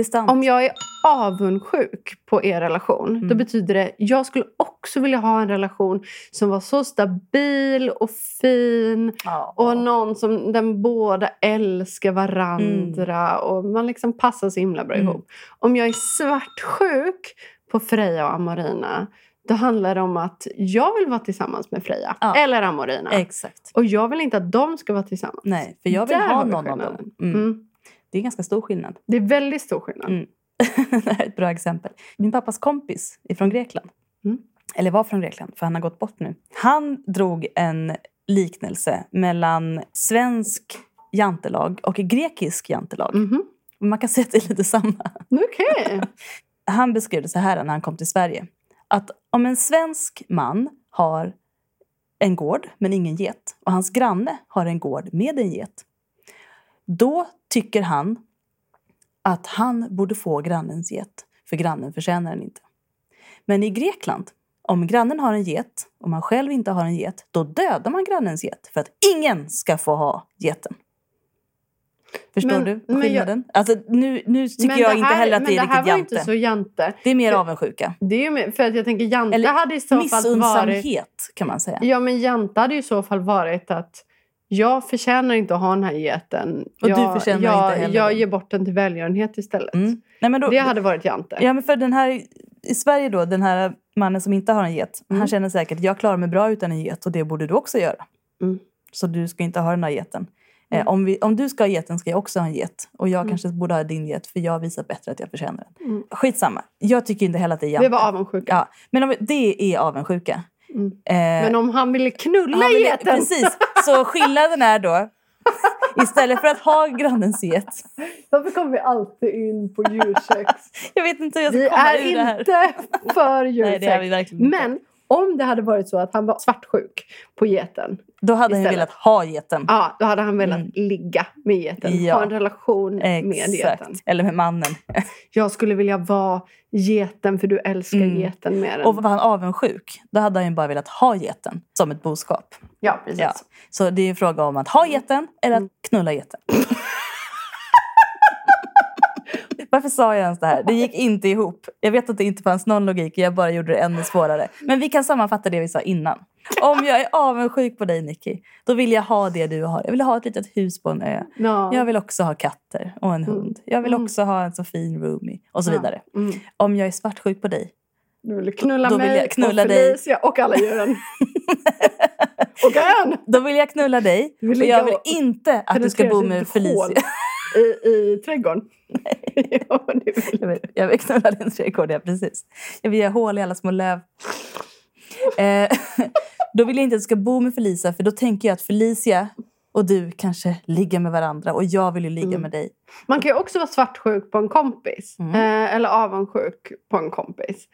B: sant.
A: Om jag är avundsjuk på er relation, då
B: Mm.
A: betyder det jag skulle också vilja ha en relation som var så stabil och fin
B: Ja.
A: och någon som den båda älskar varandra och man liksom passar så himla bra
B: Mm.
A: ihop. Om jag är svartsjuk på Freja och Amorina, då handlar det om att jag vill vara tillsammans med Freja
B: Ja.
A: eller Amorina.
B: Exakt.
A: Och jag vill inte att de ska vara tillsammans.
B: Nej, för jag vill
A: Där
B: ha någon av dem. Mm.
A: Mm.
B: Det är ganska stor skillnad.
A: Det är väldigt stor skillnad.
B: Mm. det här är ett bra exempel. Min pappas kompis är från Grekland.
A: Mm.
B: Eller var från Grekland, för han har gått bort nu. Han drog en liknelse mellan svensk jantelag och grekisk jantelag.
A: Mhm.
B: Man kan säga att det är lite samma.
A: Okej.
B: Han beskrev det så här när han kom till Sverige. att om en svensk man har en gård men ingen get och hans granne har en gård med en get. Då tycker han att han borde få grannens get för grannen förtjänar den inte. Men i Grekland, om grannen har en get och man själv inte har en get, då dödar man grannens get för att ingen ska få ha geten. Förstår
A: Men-
B: du
A: men jag-
B: skillnaden? Alltså, nu, nu tycker
A: Men
B: jag
A: det
B: inte
A: här-
B: heller att
A: men
B: det är
A: det här
B: riktigt
A: var
B: jante.
A: inte så jante.
B: Det är mer
A: För-
B: avundsjuka.
A: Det är mer- för att jag tänker jante
B: Eller
A: hade i så fall varit...
B: Kan man säga.
A: Ja, men jante hade i så fall varit att jag förtjänar inte att ha den här geten.
B: Och du
A: jag,
B: förtjänar
A: jag,
B: inte heller
A: Jag ger bort den till välgörenhet istället.
B: Mm. Nej, men då,
A: Det hade varit jante.
B: Ja, men för den här, I Sverige då, den här mannen som inte har en get,
A: Mm.
B: han känner säkert jag klarar mig bra utan en get och det borde du också göra.
A: Mm.
B: Så du ska inte ha den här geten.
A: Mm.
B: Eh, om, vi, om du ska ha geten ska jag också ha en get. Och jag
A: Mm.
B: kanske borde ha din get för jag har visat bättre att jag förtjänar den.
A: Mm.
B: Skitsamma. Jag tycker inte heller att det är jante.
A: Det var avundsjuka.
B: Ja, men om, det är avundsjuka.
A: Mm.
B: Eh,
A: Men om han ville knulla
B: han vill-
A: geten.
B: Precis. Så skillnaden är då, istället för att ha grannens get.
A: Varför kommer vi alltid in på djursex?
B: Jag vet inte hur jag ska
A: vi
B: komma
A: är
B: ur det här.
A: inte för
B: Nej, det är vi
A: djursex.
B: verkligen inte.
A: Men om det hade varit så att han var svartsjuk på geten.
B: Då hade han ju
A: istället.
B: velat ha geten.
A: Ja, då hade han velat
B: Mm.
A: ligga med geten.
B: Ja.
A: Ha en relation med geten.
B: Exakt. Eller med mannen.
A: Jag skulle vilja vara geten för du älskar
B: Mm.
A: geten mer än...
B: Och var han avundsjuk, då hade han ju bara velat ha geten som ett boskap.
A: ja, precis.
B: Ja. Så det är en fråga om att ha geten eller
A: Mm.
B: att knulla geten. Varför sa jag ens det här? Det gick inte ihop. Jag vet att det inte fanns någon logik, jag bara gjorde det ännu svårare. Men vi kan sammanfatta det vi sa innan. Om jag är avundsjuk på dig Nicky, då vill jag ha det du har. Jag vill ha ett litet hus på en ö.
A: Ja.
B: Jag vill också ha katter och en
A: Mm.
B: hund. Jag vill
A: Mm.
B: också ha en så fin roomie och så
A: Ja.
B: vidare.
A: Mm.
B: Om jag är svartsjuk på dig,
A: Du vill knulla
B: Då vill
A: mig
B: jag knulla
A: och
B: dig.
A: Felicia och alla djuren. och ön!
B: då vill jag knulla dig.
A: Vill
B: och jag vill inte att du ska bo med Felicia.
A: I, I trädgården. ja, det vill
B: Jag vill, jag knulla din trädgård, ja precis. Jag vill göra hål i alla små löv. Eh, då vill jag inte att du ska bo med Felicia för då tänker jag att Felicia och du kanske ligger med varandra och jag vill ju ligga
A: Mm.
B: med dig.
A: Man kan ju också vara svartsjuk på en kompis.
B: Mm.
A: Eh, eller avundsjuk på en kompis.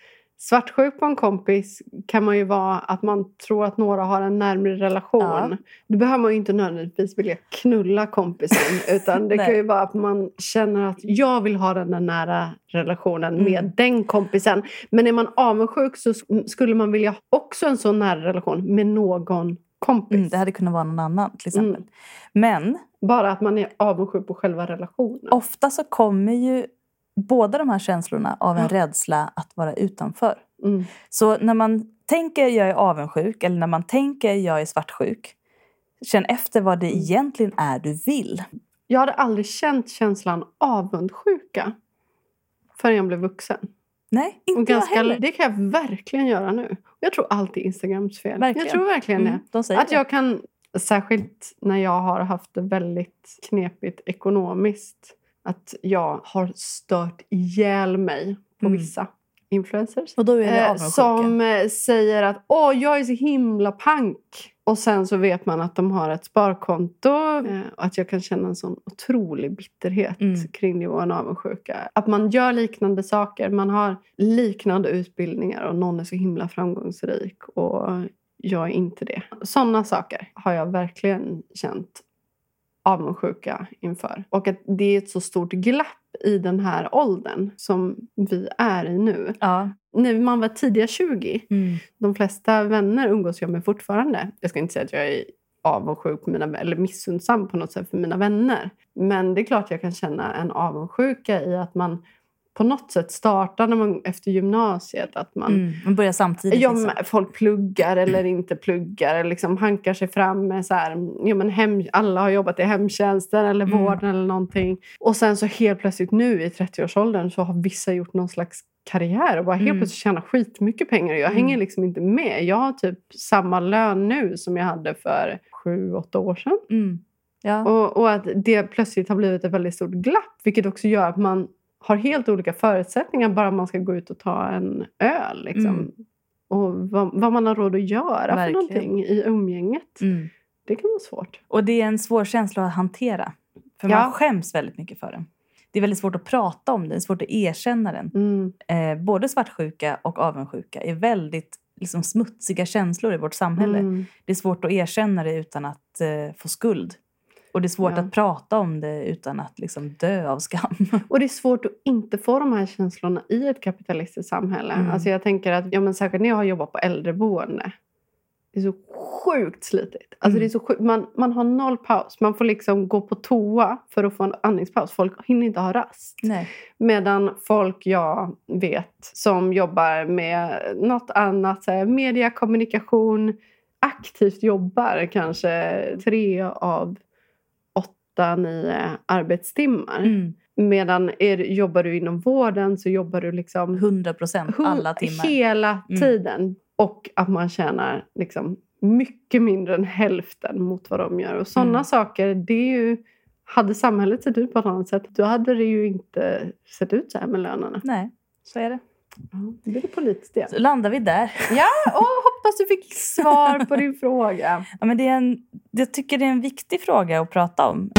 A: Svartsjuk på en kompis kan man ju vara att man tror att några har en närmare relation.
B: Ja.
A: Då behöver man ju inte nödvändigtvis vilja knulla kompisen. utan det kan ju vara att man känner att jag vill ha den där nära relationen
B: Mm.
A: med den kompisen. Men är man avundsjuk så sk- skulle man vilja också en så nära relation med någon kompis.
B: Mm, det hade kunnat vara någon annan till exempel.
A: Mm.
B: Men
A: Bara att man är avundsjuk på själva relationen.
B: ofta så kommer ju båda de här känslorna av en
A: Ja.
B: rädsla att vara utanför.
A: Mm.
B: Så när man tänker jag är avundsjuk eller när man tänker jag är svartsjuk, känn efter vad det
A: Mm.
B: egentligen är du vill.
A: Jag hade aldrig känt känslan avundsjuka förrän jag blev vuxen.
B: Nej,
A: Och
B: inte jag
A: ganska,
B: heller.
A: det kan jag verkligen göra nu. Jag tror allt är Instagrams fel.
B: Verkligen.
A: Jag tror verkligen
B: Mm,
A: det.
B: de
A: Att
B: det.
A: jag kan, särskilt när jag har haft det väldigt knepigt ekonomiskt, att jag har stört ihjäl mig på
B: Mm.
A: vissa influencers.
B: Och då är det
A: Eh, som eh, säger att åh, jag är så himla pank. Och sen så vet man att de har ett sparkonto. Eh, och att jag kan känna en sån otrolig bitterhet
B: Mm.
A: kring nivån avundsjuka. Att man gör liknande saker. Man har liknande utbildningar och någon är så himla framgångsrik. Och jag är inte det. Sådana saker har jag verkligen känt avundsjuka inför. Och att det är ett så stort glapp i den här åldern som vi är i nu.
B: Ja.
A: När man var tidiga 20,
B: Mm.
A: de flesta vänner umgås jag med fortfarande. Jag ska inte säga att jag är avundsjuk på mina, eller missundsam på något sätt för mina vänner. Men det är klart jag kan känna en avundsjuka i att man på något sätt startar när man, efter gymnasiet. Att man,
B: Mm. Man börjar samtidigt.
A: Ja,
B: liksom.
A: folk pluggar eller inte pluggar. Eller liksom hankar sig fram med så här, ja, men hem, alla har jobbat i hemtjänsten eller
B: Mm.
A: vården eller någonting. Och sen så helt plötsligt nu i 30-årsåldern så har vissa gjort någon slags karriär och bara helt
B: Mm.
A: plötsligt tjänar skitmycket pengar. Jag
B: Mm.
A: hänger liksom inte med. Jag har typ samma lön nu som jag hade för sju, åtta år sedan.
B: Mm. Ja.
A: Och, och att det plötsligt har blivit ett väldigt stort glapp. Vilket också gör att man har helt olika förutsättningar bara man ska gå ut och ta en öl. Liksom.
B: Mm.
A: Och vad, vad man har råd att göra
B: Verkligen.
A: för någonting i umgänget.
B: Mm.
A: Det kan vara svårt.
B: Och det är en svår känsla att hantera. För
A: Ja.
B: man skäms väldigt mycket för den. det är väldigt svårt att prata om den, svårt att erkänna den.
A: Mm.
B: Eh, både svartsjuka och avundsjuka är väldigt liksom, smutsiga känslor i vårt samhälle.
A: Mm.
B: Det är svårt att erkänna det utan att eh, få skuld. Och det är svårt
A: Ja.
B: att prata om det utan att liksom, dö av skam.
A: Och det är svårt att inte få de här känslorna i ett kapitalistiskt samhälle.
B: Mm.
A: Alltså jag tänker att, ja men särskilt när jag har jobbat på äldreboende. Det är så sjukt slitigt. Alltså
B: Mm.
A: det är så sjukt. Man, man har noll paus. Man får liksom gå på toa för att få en andningspaus. Folk hinner inte ha rast.
B: Nej.
A: Medan folk jag vet som jobbar med något annat, så här, media, kommunikation, aktivt jobbar kanske tre av åtta, nio arbetstimmar.
B: Mm.
A: Medan är, jobbar du inom vården så jobbar du liksom
B: 100 procent alla timmar.
A: hela
B: Mm.
A: tiden. Och att man tjänar liksom mycket mindre än hälften mot vad de gör. Och sådana
B: Mm.
A: saker, det är ju... Hade samhället sett ut på ett annat sätt, då hade det ju inte sett ut så här med lönerna.
B: Nej, så är det.
A: Det blir politiskt igen.
B: Så landar vi där.
A: Ja, och hoppas du fick svar på din fråga.
B: Ja, men det är en, jag tycker det är en viktig fråga att prata om.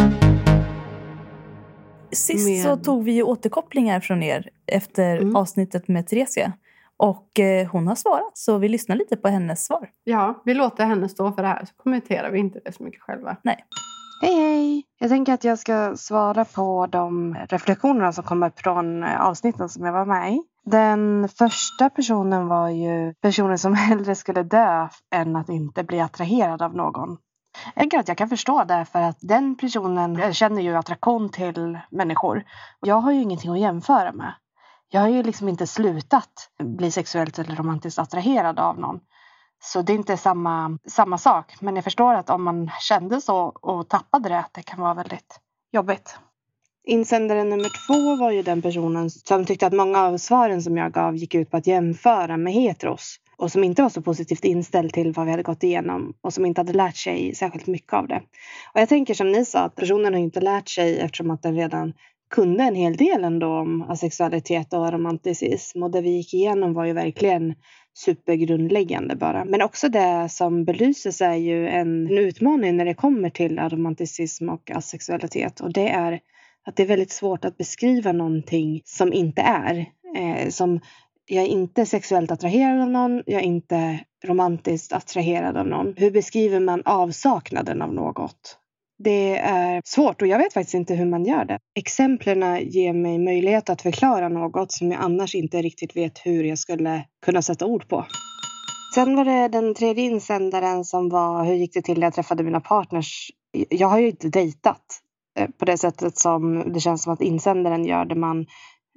B: Sist
A: Med-
B: så tog vi ju återkopplingar från er efter
A: Mm.
B: avsnittet med Theresia. Och eh, hon har svarat, så vi lyssnar lite på hennes svar.
A: Ja, vi låter henne stå för det här så kommenterar vi inte det så mycket själva.
D: Hej hej! Jag tänker att jag ska svara på de reflektionerna som kommer från eh, avsnitten som jag var med i. Den första personen var ju personen som hellre skulle dö än att inte bli attraherad av någon. Jag tänker att jag kan förstå det för att den personen känner ju attraktion till människor. Jag har ju ingenting att jämföra med. Jag har ju liksom inte slutat bli sexuellt eller romantiskt attraherad av någon. Så det är inte samma, samma sak. Men jag förstår att om man kände så och tappade det, att det kan vara väldigt jobbigt. Insändare nummer två var ju den personen som tyckte att många av svaren som jag gav gick ut på att jämföra med heteros. Och som inte var så positivt inställd till vad vi hade gått igenom och som inte hade lärt sig särskilt mycket av det. Och jag tänker som ni sa att personen har inte lärt sig eftersom att den redan kunde en hel del ändå om asexualitet och romanticism. Och det vi gick igenom var ju verkligen supergrundläggande bara. Men också det som belyses är ju en, en utmaning när det kommer till romanticism och asexualitet. Och det är att det är väldigt svårt att beskriva någonting som inte är. Eh, som jag är inte sexuellt attraherad av någon, jag är inte romantiskt attraherad av någon. Hur beskriver man avsaknaden av något? Det är svårt och jag vet faktiskt inte hur man gör det. Exemplen ger mig möjlighet att förklara något som jag annars inte riktigt vet hur jag skulle kunna sätta ord på. Sen var det den tredje insändaren som var hur gick det till när jag träffade mina partners? Jag har ju inte dejtat Eh, på det sättet som det känns som att insändaren gör där man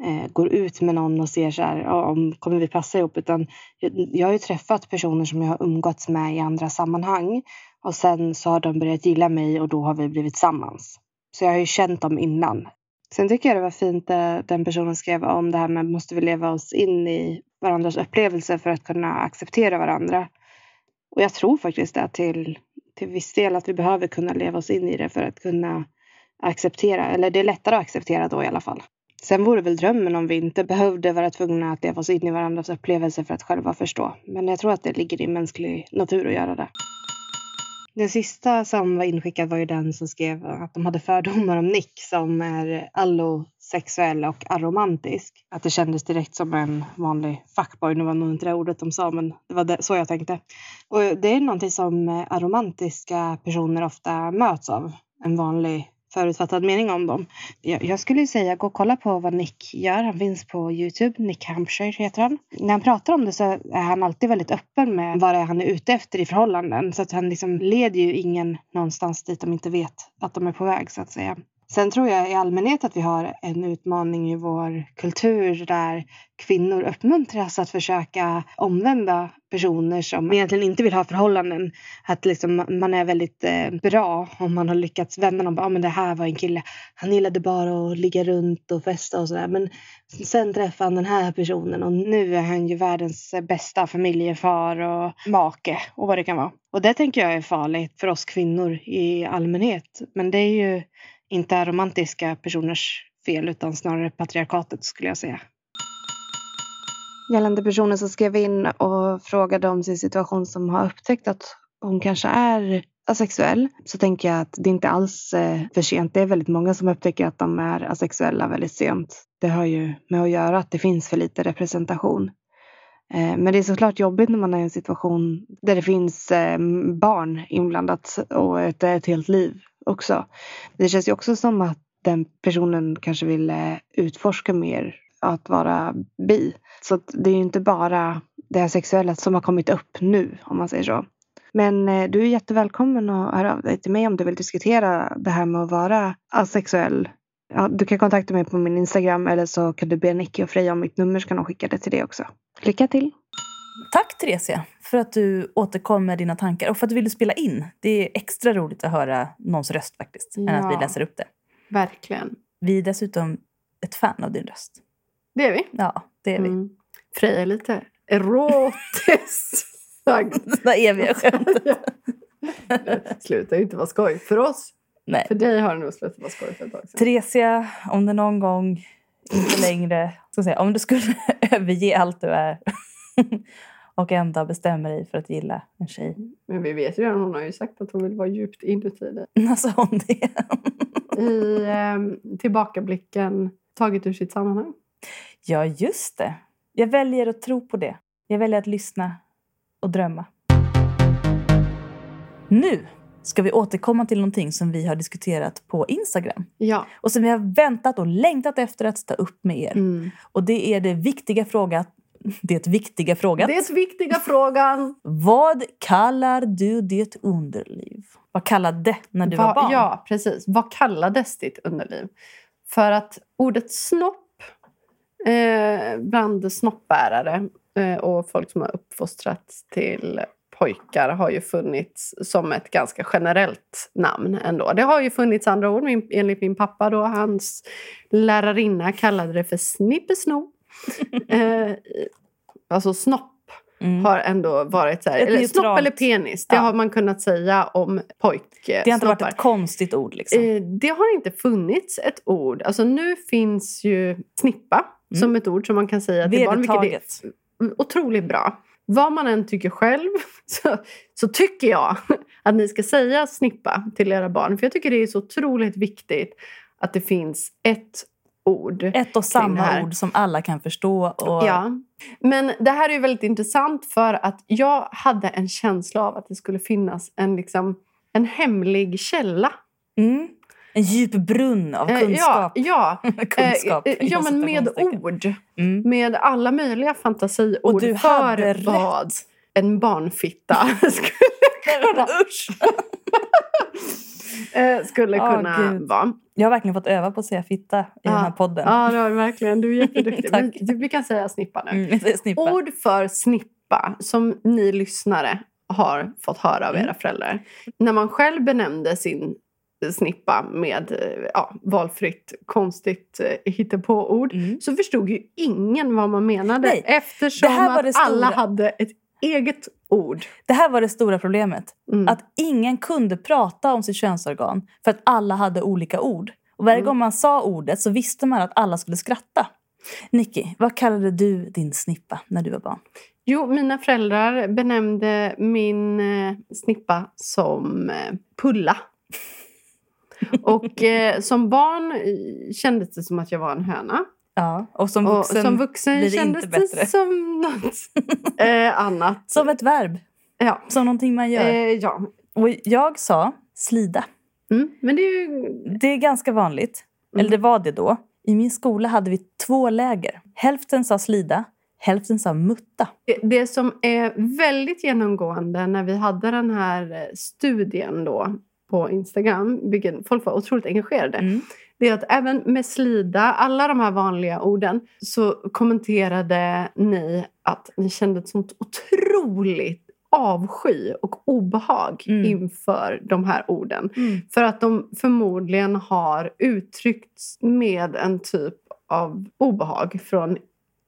D: eh, går ut med någon och ser så här, om kommer vi passa ihop? Utan jag, jag har ju träffat personer som jag har umgåtts med i andra sammanhang och sen så har de börjat gilla mig och då har vi blivit tillsammans. Så jag har ju känt dem innan. Sen tycker jag det var fint det den personen skrev om det här med måste vi leva oss in i varandras upplevelser för att kunna acceptera varandra. Och jag tror faktiskt det till, till viss del att vi behöver kunna leva oss in i det för att kunna acceptera, eller det är lättare att acceptera då i alla fall. Sen vore väl drömmen om vi inte behövde vara tvungna att leva oss in i varandras upplevelser för att själva förstå. Men jag tror att det ligger i mänsklig natur att göra det. Den sista som var inskickad var ju den som skrev att de hade fördomar om Nick som är allosexuell och aromantisk. Att det kändes direkt som en vanlig fuckboy. Nu var nog inte det ordet de sa men det var det, så jag tänkte. Och det är någonting som aromantiska personer ofta möts av. En vanlig förutfattad mening om dem. Jag, jag skulle säga gå och kolla på vad Nick gör. Han finns på Youtube. Nick Hampshire heter han. När han pratar om det så är han alltid väldigt öppen med vad det är han är ute efter i förhållanden. Så att han liksom leder ju ingen någonstans dit de inte vet att de är på väg så att säga. Sen tror jag i allmänhet att vi har en utmaning i vår kultur där kvinnor uppmuntras att försöka omvända personer som egentligen inte vill ha förhållanden. Att liksom man är väldigt eh, bra om man har lyckats vända någon. Ja, men det här var en kille. Han gillade bara att ligga runt och festa och sådär. Men sen träffade han den här personen och nu är han ju världens bästa familjefar och make och vad det kan vara. Och det tänker jag är farligt för oss kvinnor i allmänhet. Men det är ju inte är romantiska personers fel utan snarare patriarkatet skulle jag säga. Gällande personen som skrev in och frågade om sin situation som har upptäckt att hon kanske är asexuell så tänker jag att det inte alls är för sent. Det är väldigt många som upptäcker att de är asexuella väldigt sent. Det har ju med att göra att det finns för lite representation. Eh, men det är såklart jobbigt när man är i en situation där det finns eh, barn inblandat och ett helt liv också. Det känns ju också som att den personen kanske vill utforska mer att vara bi. Så att det är ju inte bara det här sexuella som har kommit upp nu om man säger så. Men eh, du är jättevälkommen att höra av dig till mig om du vill diskutera det här med att vara asexuell. Ja, du kan kontakta mig på min Instagram eller så kan du be Nicky och Freja om mitt nummer så kan de skicka det till dig också. Lycka till!
B: Tack Theresia för att du återkom med dina tankar och för att du ville spela in. Det är extra roligt att höra någons röst faktiskt, än att vi
A: Ja.
B: läser upp det.
A: Verkligen.
B: Vi är dessutom ett fan av din röst.
A: Det är vi.
B: Ja, det är vi.
A: Mm. Freja är lite erotiskt sagd.
B: Sådana eviga skämt.
A: Det slutar ju inte vara skoj för oss.
B: Nej.
A: För dig har det nog slutat vara skoj för ett tag sedan.
B: Theresia, om det någon gång, inte längre, ska säga, om du skulle överge allt du är och ändå bestämma dig för att gilla en tjej.
A: Men vi vet ju redan, hon har ju sagt att hon vill vara djupt inuti dig.
B: När sa hon det?
A: I eh, tillbakablicken taget ur sitt sammanhang.
B: Ja, just det. Jag väljer att tro på det. Jag väljer att lyssna och drömma. Nu ska vi återkomma till någonting som vi har diskuterat på Instagram.
A: Ja.
B: Och som vi har väntat och längtat efter att ta upp med er.
A: Mm.
B: Och det är det viktiga frågan. Det viktiga frågan.
A: Det viktiga frågan.
B: Vad kallar du ditt underliv? Vad kallade när du var
A: Va-
B: barn?
A: Ja, precis. Vad kallades ditt underliv? För att ordet snopp eh, bland snoppbärare eh, och folk som har uppfostrats till pojkar har ju funnits som ett ganska generellt namn ändå. Det har ju funnits andra ord. Min, enligt min pappa då, hans lärarinna kallade det för snippesno. eh, alltså snopp
B: Mm.
A: har ändå varit så här, eller
B: neutralt-
A: snopp eller penis. Det
B: Ja.
A: har man kunnat säga om pojk
B: Det har inte varit ett konstigt ord. Liksom.
A: Eh, Det har inte funnits ett ord. Alltså nu finns ju snippa
B: Mm.
A: som ett ord som man kan säga till barn. Vilket är otroligt bra. Vad man än tycker själv så, så tycker jag att ni ska säga snippa till era barn. För jag tycker det är så otroligt viktigt att det finns ett ord.
B: Ett och samma ord som alla kan förstå. Och...
A: Ja. Men det här är väldigt intressant för att jag hade en känsla av att det skulle finnas en, liksom, en hemlig källa.
B: Mm. En djup brunn av
A: Eh,
B: kunskap.
A: Ja, ja.
B: kunskap
A: Eh, eh, ja,
B: inom
A: men med ord.
B: Mm.
A: Med alla möjliga fantasiord
B: Och du
A: för
B: hade
A: vad
B: rätt.
A: en barnfitta skulle kunna, eh, skulle kunna
B: Gud.
A: vara.
B: Jag har verkligen fått öva på att säga fitta i
A: Ja.
B: den här podden.
A: Ja, det har du verkligen. Du är jätteduktig. Men vi kan säga snippa nu.
B: Mm, snippa.
A: Ord för snippa som ni lyssnare har fått höra av
B: Mm.
A: era föräldrar. När man själv benämnde sin snippa med ja, valfritt konstigt eh, hittepå-ord
B: Mm.
A: så förstod ju ingen vad man menade
B: Nej,
A: eftersom att
B: stora.
A: alla hade ett eget ord.
B: Det här var det stora problemet.
A: Mm.
B: Att ingen kunde prata om sitt könsorgan för att alla hade olika ord. Och varje
A: Mm.
B: gång man sa ordet så visste man att alla skulle skratta. Nicky, vad kallade du din snippa när du var barn?
A: Jo, mina föräldrar benämnde min eh, snippa som eh, Pulla. Och eh, som barn eh, kändes det som att jag var en höna.
B: Ja, och som
A: Och
B: vuxen,
A: som vuxen
B: blir det
A: kändes
B: inte
A: det
B: bättre.
A: som något eh, annat.
B: Som ett verb.
A: Ja.
B: Som någonting man gör.
A: Eh, ja.
B: Och jag sa slida.
A: Mm. Men det är ju...
B: Det är ganska vanligt.
A: Mm.
B: Eller det var det då. I min skola hade vi två läger. Hälften sa slida, hälften sa mutta.
A: Det- Det som är väldigt genomgående när vi hade den här eh, studien då på Instagram, vilket folk var otroligt engagerade,
B: Mm.
A: Det är att även med slida, alla de här vanliga orden, så kommenterade ni att ni kände ett sånt otroligt avsky och obehag
B: Mm.
A: inför de här orden. För att de förmodligen har uttryckts med en typ av obehag från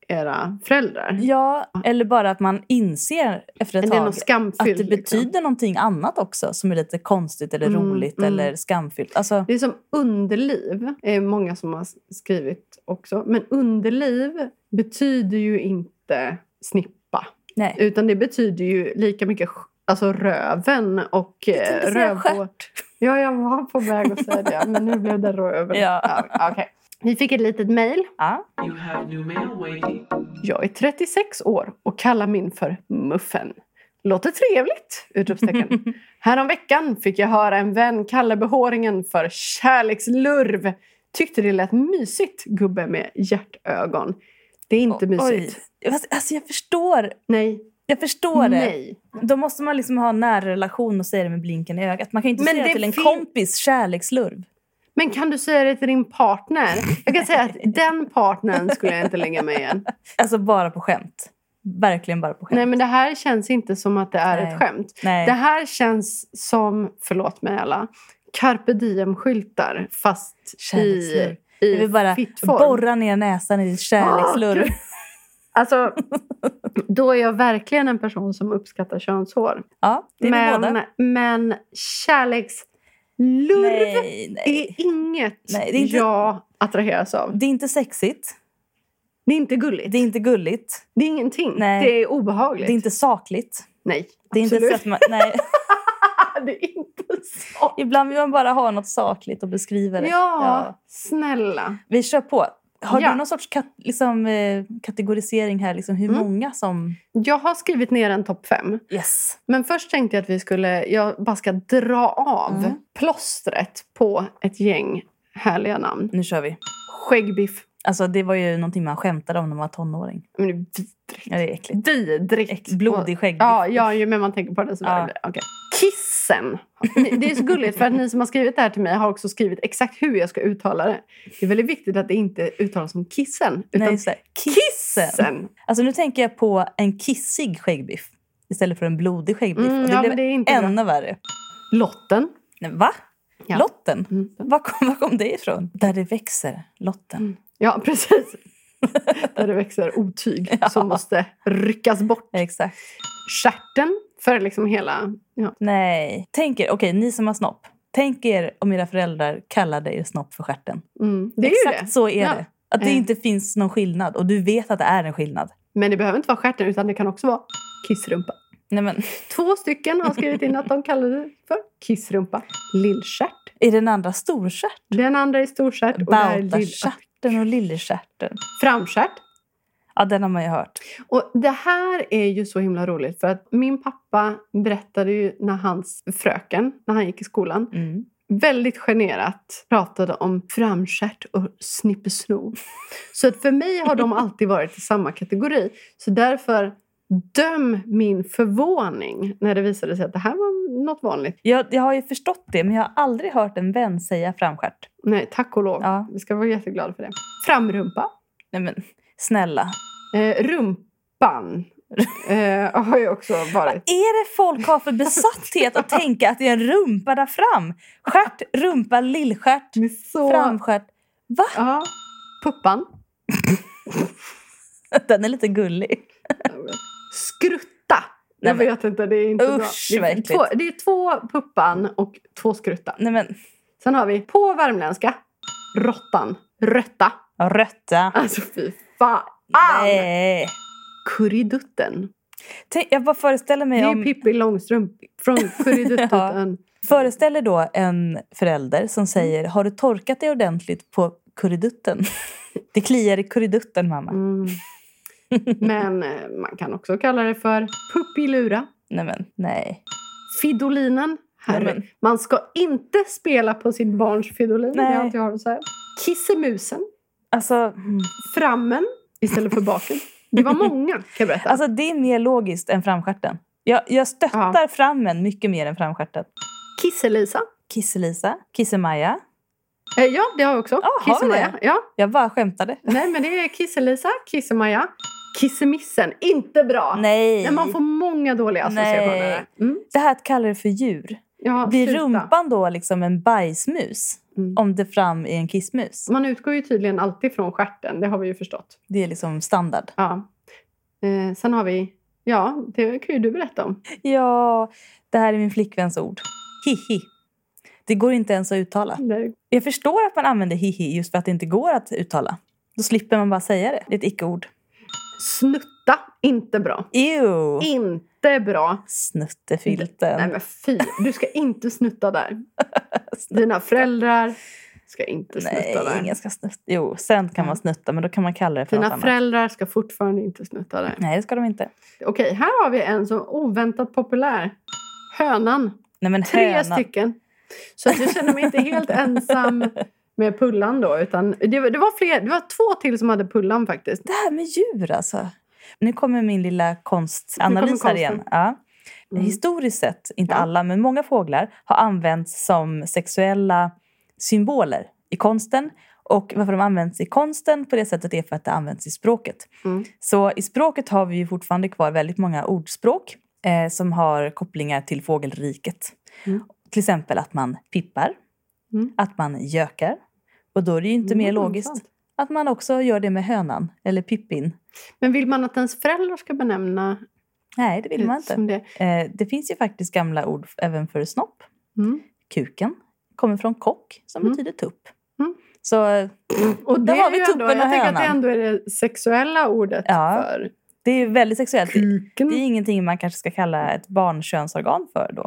A: era föräldrar.
B: Ja, eller bara att man inser efter ett tag att det
A: liksom.
B: betyder någonting annat också som är lite konstigt eller
A: Mm,
B: roligt
A: mm.
B: eller skamfyllt. Alltså,
A: Det är som underliv. Är många som har skrivit också. Men underliv betyder ju inte snippa.
B: nej.
A: Utan det betyder ju lika mycket alltså röven och eh,
B: tänkte säga
A: rövhår.
B: stjärt.
A: Ja, jag var på väg att säga det, men nu blev det röven.
B: Ja.
A: okej. Vi fick ett litet mejl.
B: Ja.
E: You have new mail waiting.
A: Jag är 36 år och kallar min för Muffen. Låter trevligt! Utropstecken. Häromveckan fick jag höra en vän kalla behåringen för kärlekslurv. Tyckte det lät mysigt, gubbe med hjärtögon. Det är inte mysigt.
B: Oj. Alltså jag förstår.
A: Nej.
B: Jag förstår det.
A: Nej.
B: Då måste man liksom ha en nära relation och säga det med blinken i ögat. Man kan ju inte
A: Men
B: säga
A: det
B: till en kompis kärlekslurv.
A: Men kan du säga det till din partner? Jag kan säga att den partnern skulle jag inte lägga mig igen.
B: Alltså bara på skämt. Verkligen bara på skämt.
A: Nej, men det här känns inte som att det är
B: Nej.
A: ett skämt.
B: Nej.
A: Det här känns som, förlåt mig alla, carpe diem-skyltar fast i, i
B: vill bara
A: fittform.
B: borra ner näsan i kärlekslurv.
A: Gud. Alltså, då är jag verkligen en person som uppskattar könshår.
B: ja, det är vi båda.
A: Men, men kärlekslurv
B: Nej, nej.
A: är inget
B: Nej, är inte-
A: jag attraheras av.
B: Det är inte sexigt.
A: Det är inte gulligt.
B: Det är inte gulligt.
A: Det är ingenting.
B: Nej.
A: Det är obehagligt.
B: Det är inte sakligt.
A: Nej,
B: Det är inte
A: absolut.
B: ett sätt man, nej.
A: det är inte så.
B: Ibland vill man bara ha något sakligt och beskriva det.
A: Ja, snälla.
B: Vi kör på. Har
A: Ja.
B: du någon sorts kat, liksom, eh, kategorisering här? Liksom, hur
A: Mm.
B: många som...
A: Jag har skrivit ner en topp fem.
B: Yes.
A: Men först tänkte jag att vi skulle, jag bara ska dra av
B: Mm.
A: plåstret på ett gäng härliga namn.
B: Nu kör vi.
A: Skäggbiff.
B: Alltså, det var ju någonting man skämtade om när man var tonåring.
A: Men det är vidrigt.
B: Ja, det är äckligt.
A: Vidrigt.
B: Äck, blodig skäggbiff.
A: Ja, ja, ju mer man tänker på det så
B: Ja.
A: det. Okej. Kissen. Det är så gulligt för att ni som har skrivit det här till mig har också skrivit exakt hur jag ska uttala det. Det är väldigt viktigt att det inte uttalas som kissen. Utan
B: Nej, så här, kissen.
A: kissen.
B: Alltså, nu tänker jag på en kissig skäggbiff istället för en blodig skäggbiff.
A: Mm,
B: och det
A: ja,
B: blev
A: men det är inte bra.
B: ännu värre.
A: Lotten.
B: Nej, va?
A: Ja.
B: Lotten?
A: Mm.
B: Var kom, var kom det ifrån? Där det växer, lotten.
A: Mm. Ja, precis. Där det växer otyg
B: Ja.
A: som måste ryckas bort.
B: Exakt.
A: Stjärten för liksom hela... Ja.
B: Nej. Tänk er, okej, ni som har snopp. Tänk er om era föräldrar kallade er snopp för stjärten.
A: Mm. Det är
B: Exakt
A: det.
B: så är
A: Ja.
B: det. Att det
A: Eh.
B: inte finns någon skillnad. Och du vet att det är en skillnad.
A: Men det behöver inte vara stjärten utan det kan också vara kissrumpa.
B: Nej, men,
A: Två stycken har skrivit in att de kallar det för kissrumpa. Lillstjärt.
B: Är den andra storstjärt?
A: Den andra är storstjärt
B: Bautastjärten och lillestjärten.
A: framstjärt.
B: Ja, den har man ju hört.
A: Och det här är ju så himla roligt för att min pappa berättade ju när hans fröken, när han gick i skolan,
B: Mm.
A: väldigt generat pratade om framstjärt och snippesno. Så att för mig har de alltid varit i samma kategori. Så därför döm min förvåning när det visade sig att det här var något vanligt.
B: Jag, jag har ju förstått det, men jag har aldrig hört en vän säga framstjärt.
A: Nej, tack och lov.
B: Ja.
A: Vi ska vara jätteglada för det. Framrumpa.
B: Nej, men snälla.
A: Eh, rumpan eh, har ju också varit.
B: Är det folk har för besatthet att tänka att det är en rumpa där fram? Stjärt, rumpa,
A: är så...
B: framstjärt. Va?
A: Ja. Puppan.
B: Den är lite gullig.
A: Skrutta. Jag
B: Nej, men-
A: vet inte, det är inte
B: Usch,
A: bra. Det är, två, det är två puppan och två skrutta.
B: Nej men,
A: Sen har vi på värmländska, råttan, rötta.
B: rötta.
A: Alltså fy fan.
B: Nej.
A: Kurridutten.
B: Tänk, jag bara föreställer
A: Det
B: mig
A: är
B: om...
A: Pippi Långstrump från Kurridutten.
B: Föreställ dig då en förälder som säger Har du torkat dig ordentligt på kurridutten? Det kliar i kurridutten, mamma.
A: Mm. Men eh, man kan också kalla det för puppilura.
B: Nej men, nej.
A: Fidolinen. Herre.
B: Nej, men-
A: Man ska inte spela på sitt barns fidolin. Det
B: Nej.
A: är allt jag har att säga. Kissemusen.
B: Alltså, mm.
A: Frammen istället för baken. Det var många kan jag berätta.
B: alltså det är mer logiskt än framstjärten. Jag, jag stöttar frammen mycket mer än framstjärten.
A: Kisselisa.
B: Kisselisa, Kissemaja.
A: Eh, ja, det har jag också.
B: Ja, har vi
A: Kissemaja.
B: det?
A: Ja.
B: Jag bara skämtade.
A: Nej, men det är Kisselisa, Kissemaja. Kissemissen. Inte bra.
B: Nej.
A: Men man får många dåliga associationer.
B: Nej.
A: Mm.
B: Det här att kalla det för djur.
A: Ja,
B: Blir
A: sluta.
B: rumpan då liksom en bajsmus?
A: Mm.
B: Om det fram är en kissmus?
A: Man utgår ju tydligen alltid från stjärten. Det har vi ju förstått.
B: Det är liksom standard.
A: Ja. Eh, sen har vi... Ja, det kan ju du berätta om.
B: Ja, det här är min flickväns ord. Hihi. Det går inte ens att uttala.
A: Det-
B: Jag förstår att man använder hihi just för att det inte går att uttala. Då slipper man bara säga det. Det är ett icke-ord.
A: Snutta. Inte bra.
B: Ew.
A: Inte jättebra.
B: Snuttefilten.
A: Nej men fy, du ska inte snutta där. Dina föräldrar ska inte snutta
B: Nej,
A: där.
B: ingen ska snutta. Jo, sen kan man snutta, men då kan man kalla det för något
A: Dina
B: annat.
A: föräldrar ska fortfarande inte snutta där.
B: Nej, det ska de inte.
A: Okej, här har vi en som oväntat populär. Hönan.
B: Nej, men
A: Tre
B: höna.
A: stycken. Så jag känner mig inte helt ensam med Pullan då. Utan det, var- det, var fler, det var två till som hade Pullan faktiskt.
B: Det här med djur alltså. Nu kommer min lilla konstanalys här igen. Ja.
A: Mm.
B: Historiskt sett, inte
A: Ja.
B: alla, men många fåglar har använts som sexuella symboler i konsten. Och varför de används i konsten på det sättet är för att det används i språket.
A: Mm.
B: Så i språket har vi fortfarande kvar väldigt många ordspråk eh, som har kopplingar till fågelriket.
A: Mm.
B: Till exempel att man pippar,
A: Mm.
B: att man gökar. Och då är det ju inte mer
A: Mm,
B: logiskt
A: sant.
B: att man också gör det med hönan eller pippin.
A: Men vill man att ens föräldrar ska benämna
B: Nej, det vill man
A: det
B: inte.
A: det?
B: Eh, det finns ju faktiskt gamla ord även för snopp.
A: Mm.
B: Kuken kommer från kock som
A: Mm.
B: betyder tupp.
A: Mm.
B: Så eh,
A: Och
B: Där
A: det
B: har vi tuppen
A: ändå,
B: och
A: Jag tänker att det
B: hönan.
A: ändå är det sexuella ordet
B: Ja.
A: för
B: det är väldigt sexuellt. Det,
A: kuken.
B: det är ingenting man kanske ska kalla ett barnkönsorgan för då.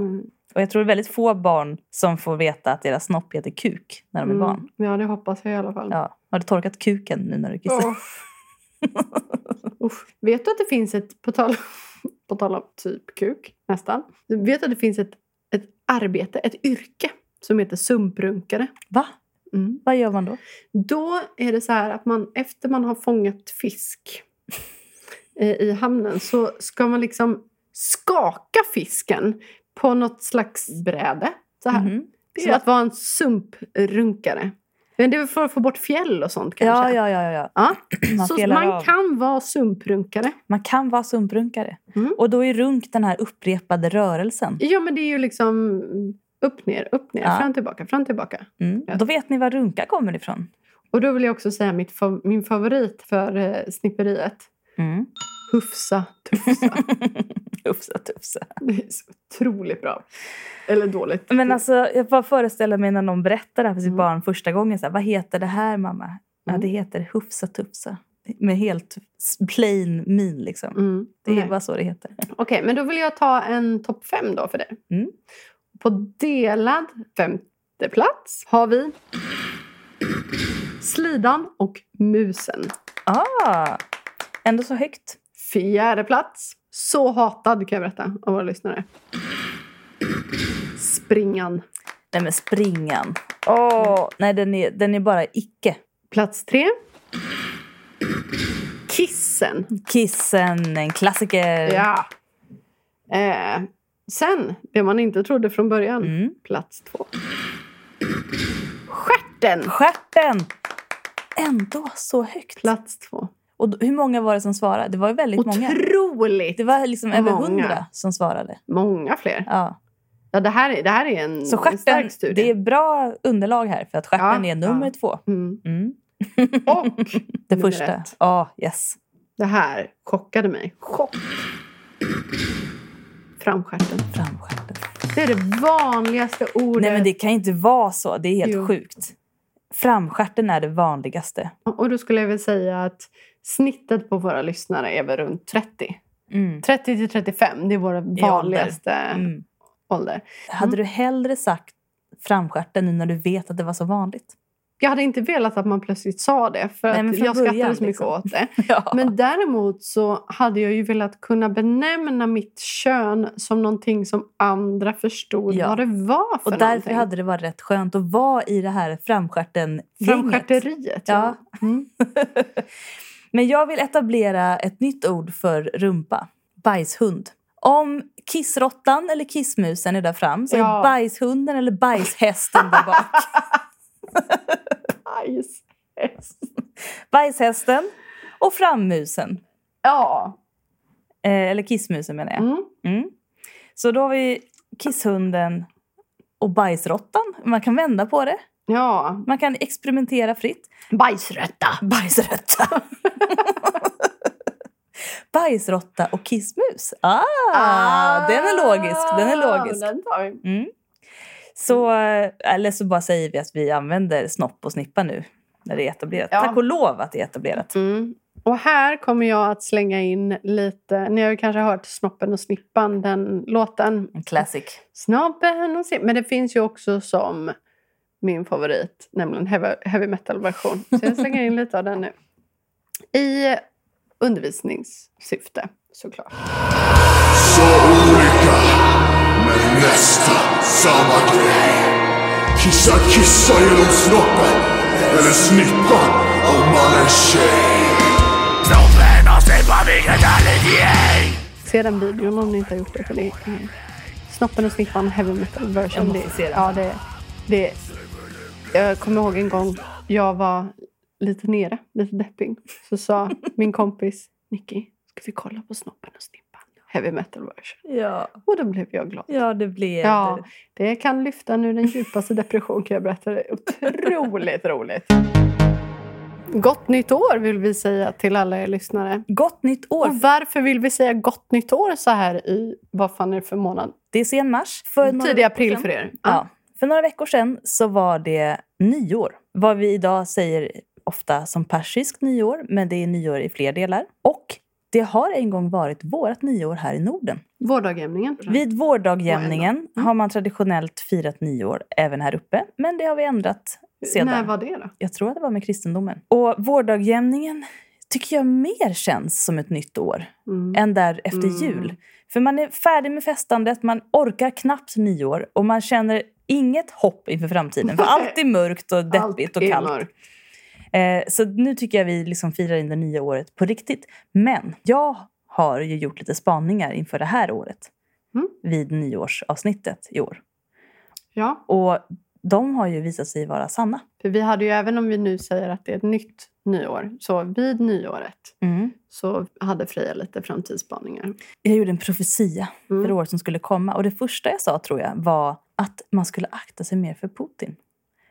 B: Och jag tror det är väldigt få barn som får veta att deras snopp heter kuk när de är
A: Mm.
B: barn.
A: Ja, det hoppas jag i alla fall.
B: Ja. Har du torkat kuken nu när du kissar?
A: Åh. Usch. Vet du att det finns ett, på tal, på tal om typ kuk, nästan. Vet du att det finns ett, ett arbete, ett yrke som heter sumprunkare?
B: Va?
A: Mm.
B: Vad gör man då?
A: Då är det så här att man efter man har fångat fisk i hamnen så ska man liksom skaka fisken på något slags bräde. Så här.
B: Mhm.
A: Det är att vara en sumprunkare. Men det är för att få bort fjäll och sånt kanske.
B: Ja, ja, ja, ja.
A: Ja.
B: Man
A: Så man
B: av.
A: kan vara sumprunkare.
B: Man kan vara sumprunkare.
A: Mm.
B: Och då är runk den här upprepade rörelsen.
A: Ja, men det är ju liksom upp, ner, upp, ner,
B: Ja.
A: fram, tillbaka, fram, tillbaka.
B: Mm.
A: Ja.
B: Då vet ni var runka kommer ifrån.
A: Och då vill jag också säga mitt, min favorit för eh, snipperiet.
B: Mm.
A: Hufsa, tufsa.
B: Ufsa tufsa.
A: det är så otroligt bra. Eller dåligt.
B: Men alltså, jag bara föreställer mig när någon berättar det här för sitt
A: Mm.
B: barn första gången. Så här, Vad heter det här mamma? Ja,
A: Mm.
B: det heter Hufsa tufsa. Med helt plain min liksom.
A: Mm.
B: Det är
A: Nej.
B: bara så det heter.
A: Okej, men då vill jag ta en topp fem då för det.
B: Mm.
A: På delad femte plats har vi Slidan och musen.
B: Ah, ändå så högt.
A: Fjärde plats. Så hatad kan jag berätta av våra lyssnare. Springan.
B: Nej men springan. Åh, nej den är, den är bara icke.
A: Plats tre. Kissen.
B: Kissen, en klassiker.
A: Ja. Eh, sen, det man inte trodde från början.
B: Mm.
A: Plats två. Stjärten.
B: Stjärten! Ändå så högt.
A: Plats två.
B: Och hur många var det som svarade? Det var väldigt många.
A: Otroligt
B: Det var liksom över hundra som svarade.
A: många fler.
B: Ja.
A: Ja, det, här är, det här är en,
B: Så
A: en
B: stjärten,
A: stark studie.
B: det är bra underlag här för att stjärten
A: Ja,
B: är nummer
A: ja.
B: två.
A: Mm.
B: Mm.
A: Och
B: Det första. Ja, yes.
A: Det här chockade mig. Chock. Framstjärten.
B: Framstjärten.
A: Det är det vanligaste ordet.
B: Nej men det kan inte vara så. Det är helt
A: Jo.
B: sjukt. Framstjärten är det vanligaste.
A: Och då skulle jag väl säga att snittet på våra lyssnare är väl runt 30.
B: Mm.
A: 30 till 35, det är vår
B: ålder.
A: vanligaste
B: Mm.
A: ålder.
B: Hade du hellre sagt framstjärten nu när du vet att det var så vanligt?
A: Jag hade inte velat att man plötsligt sa det för
B: Nej,
A: jag skrattade så mycket
B: liksom.
A: åt det.
B: Ja.
A: Men däremot så hade jag ju velat kunna benämna mitt kön som någonting som andra förstod
B: Ja.
A: vad det var för
B: och därför
A: någonting.
B: hade det varit rätt skönt att vara i det här framstjärten-gänget.
A: Framstjärteriet.
B: Ja.
A: Mm.
B: Men jag vill etablera ett nytt ord för rumpa. Bajshund. Om kissrottan eller kissmusen är där fram så
A: Ja.
B: är bajshunden eller bajshästen där bak.
A: Bajs.
B: Bajshästen och frammusen.
A: Ja.
B: Eh, eller kissmusen menar jag.
A: Mm.
B: Mm. Så då har vi kisshunden och bajsrottan. Man kan vända på det.
A: Ja.
B: Man kan experimentera fritt.
A: Bajsrötta.
B: Bajsrötta. Bajsrotta och kissmus. Ah, den är logisk. Den är logisk.
A: Den tar vi.
B: Mm. Så, eller så bara säger vi att vi använder snopp och snippa nu när det är etablerat.
A: Ja.
B: Tack och lov att det är etablerat.
A: Mm. Och här kommer jag att slänga in lite... Ni har ju kanske hört Snoppen och Snippan, den låten.
B: En classic.
A: Snoppen och Snippan. Men det finns ju också som min favorit, nämligen heavy, heavy metal-version. Så jag slänger in lite av den nu. I undervisningssyfte, såklart.
F: Så olika, men nästan samma grej. Kissa kissa genom snoppen, eller snippan om man är tjej. Snoppen och snippan, vilket härligt gäng!
A: Se den videon om ni inte har gjort det. För det är, mm, Snoppen och Snippan heavy metal version.
B: Jag måste
A: det,
B: se den.
A: Ja, det, det, jag kommer ihåg en gång jag var lite nere, lite deppig. Så sa min kompis Nicky, ska vi kolla på Snoppen och Snippan? Heavy metal version.
B: Ja,
A: Och då blev jag glad.
B: ja det blev
A: Ja,
B: det.
A: det kan lyfta nu den djupaste depression kan jag berätta. Det är otroligt roligt. Gott nytt år vill vi säga till alla er lyssnare.
B: Gott nytt år!
A: Och varför vill vi säga gott nytt år så här i, vad fan är det för månad?
B: Det är sen mars. För
A: Tidig april för er.
B: Ja. För några veckor sedan så var det nyår. Vad vi idag säger ofta som persiskt nyår, men det är nyår i fler delar. Och det har en gång varit vårt nyår här i Norden.
A: Vårdagjämningen.
B: Vid vårdagjämningen
A: Mm.
B: har man traditionellt firat nyår även här uppe, men det har vi ändrat sedan.
A: När var det då?
B: Jag tror att det var med kristendomen. Och vårdagjämningen tycker jag mer känns som ett nytt år
A: Mm.
B: än där efter
A: Mm.
B: jul. För man är färdig med festandet, man orkar knappt nyår och man känner inget hopp inför framtiden. För allt är mörkt och deppigt och kallt. Eh, så nu tycker jag vi liksom firar in det nya året på riktigt. Men jag har ju gjort lite spaningar inför det här året.
A: Mm.
B: Vid nyårsavsnittet i år.
A: Ja,
B: Och de har ju visat sig vara sanna.
A: för vi hade ju även om vi nu säger att det är ett nytt nyår. Så vid nyåret
B: Mm.
A: så hade Freja lite framtidsspaningar.
B: Jag gjorde en profetia
A: Mm.
B: för året som skulle komma. Och det första jag sa tror jag var att man skulle akta sig mer för Putin.